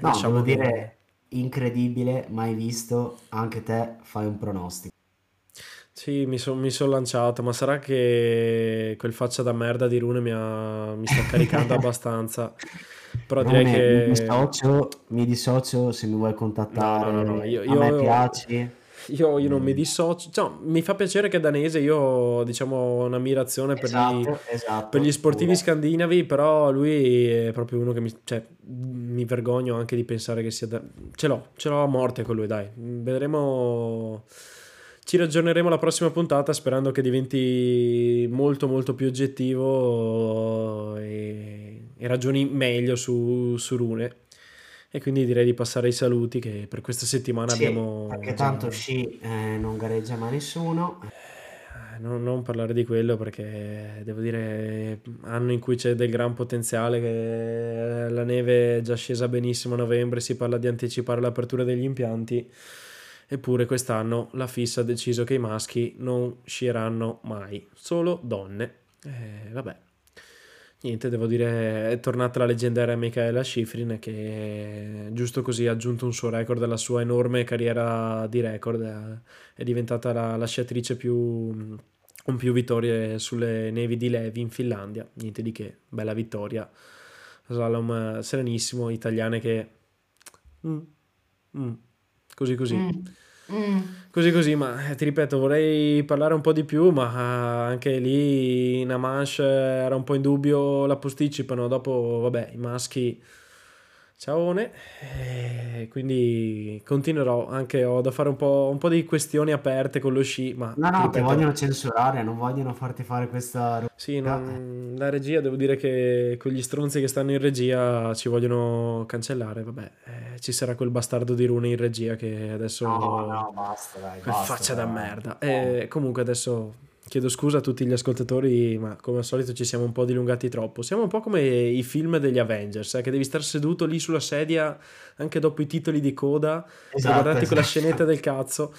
No, devo che... dire incredibile, mai visto, anche te fai un pronostico. Sì, mi sono son lanciato, ma sarà che quel faccia da merda di Rune mi, ha, mi sta caricando abbastanza. Però non direi che... Mi dissocio, mi dissocio se mi vuoi contattare. No, no, no, io, io, a me piaci. Io, io non mi mm. dissocio, cioè, mi fa piacere che è danese, io ho diciamo un'ammirazione per, esatto, gli, esatto, per gli sportivi pure. scandinavi, però lui è proprio uno che mi, cioè, mi vergogno anche di pensare che sia... Da... Ce l'ho, ce l'ho a morte con lui, dai. Vedremo ci ragioneremo la prossima puntata sperando che diventi molto molto più oggettivo e, e ragioni meglio su, su Rune. E quindi direi di passare ai saluti che per questa settimana sì, abbiamo... Perché tanto sci eh, non gareggia mai nessuno. Eh, non, non, parlare di quello perché devo dire anno in cui c'è del gran potenziale che la neve è già scesa benissimo a novembre, si parla di anticipare l'apertura degli impianti Eppure quest'anno la FIS ha deciso che i maschi non scieranno mai, solo donne. Eh, vabbè, niente, devo dire, è tornata la leggendaria Michaela Schifrin che giusto così ha aggiunto un suo record alla sua enorme carriera di record, eh, è diventata la, la sciatrice più con più vittorie sulle nevi di Levi in Finlandia, niente di che, bella vittoria, slalom serenissimo, italiane che... Mm, mm, così così. Mm. Mm. Così così, ma eh, ti ripeto, vorrei parlare un po' di più, ma anche lì in Amanche era un po' in dubbio, la posticipano, dopo vabbè i maschi Ciaone, e quindi continuerò anche, ho da fare un po', un po', di questioni aperte con lo sci, ma... No, no, ti vogliono censurare, non vogliono farti fare questa... Sì, non, la regia, devo dire che con gli stronzi che stanno in regia ci vogliono cancellare, vabbè, eh, ci sarà quel bastardo di Rune in regia che adesso... No, no, basta, dai, basta, faccia dai. da merda. E comunque adesso Chiedo scusa a tutti gli ascoltatori, ma come al solito ci siamo un po' dilungati troppo. Siamo un po' come i film degli Avengers, eh, che devi stare seduto lì sulla sedia anche dopo i titoli di coda esatto, guardarti quella esatto. scenetta del cazzo.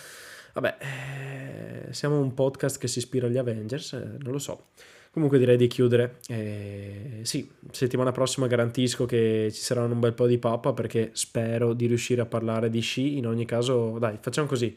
Vabbè, eh, siamo un podcast che si ispira agli Avengers, eh, non lo so. Comunque direi di chiudere. Eh, sì, settimana prossima garantisco che ci saranno un bel po' di pappa perché spero di riuscire a parlare di sci. In ogni caso, dai, facciamo così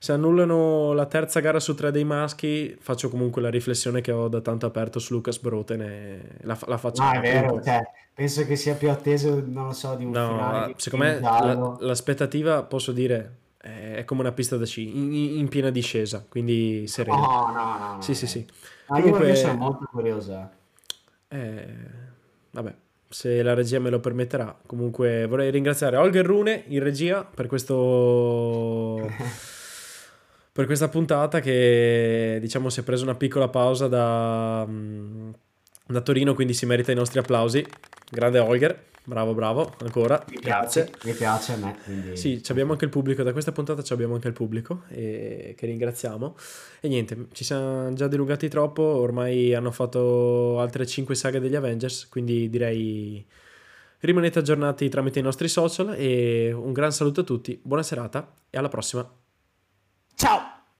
se annullano la terza gara su tre dei maschi, faccio comunque la riflessione che ho da tanto aperto su Lucas Broten e la, la faccio. Ah, è vero, cioè, penso che sia più atteso, non lo so, di un no, finale. Secondo me la, l'aspettativa, posso dire, è come una pista da sci, in, in piena discesa, quindi sereno. No, no, no. Sì, sì, sì. Ah, comunque, io sono molto curiosa. Eh, vabbè se la regia me lo permetterà. Comunque vorrei ringraziare Olga Rune in regia per questo per questa puntata che diciamo si è presa una piccola pausa da, mm, da Torino, quindi si merita i nostri applausi. Grande Holger, bravo, bravo, ancora. Mi piace, mi piace a me. Quindi... Sì, abbiamo anche il pubblico, da questa puntata abbiamo anche il pubblico e, che ringraziamo. E niente, ci siamo già dilungati troppo, ormai hanno fatto altre 5 saghe degli Avengers, quindi direi rimanete aggiornati tramite i nostri social e un gran saluto a tutti, buona serata e alla prossima. Ciao!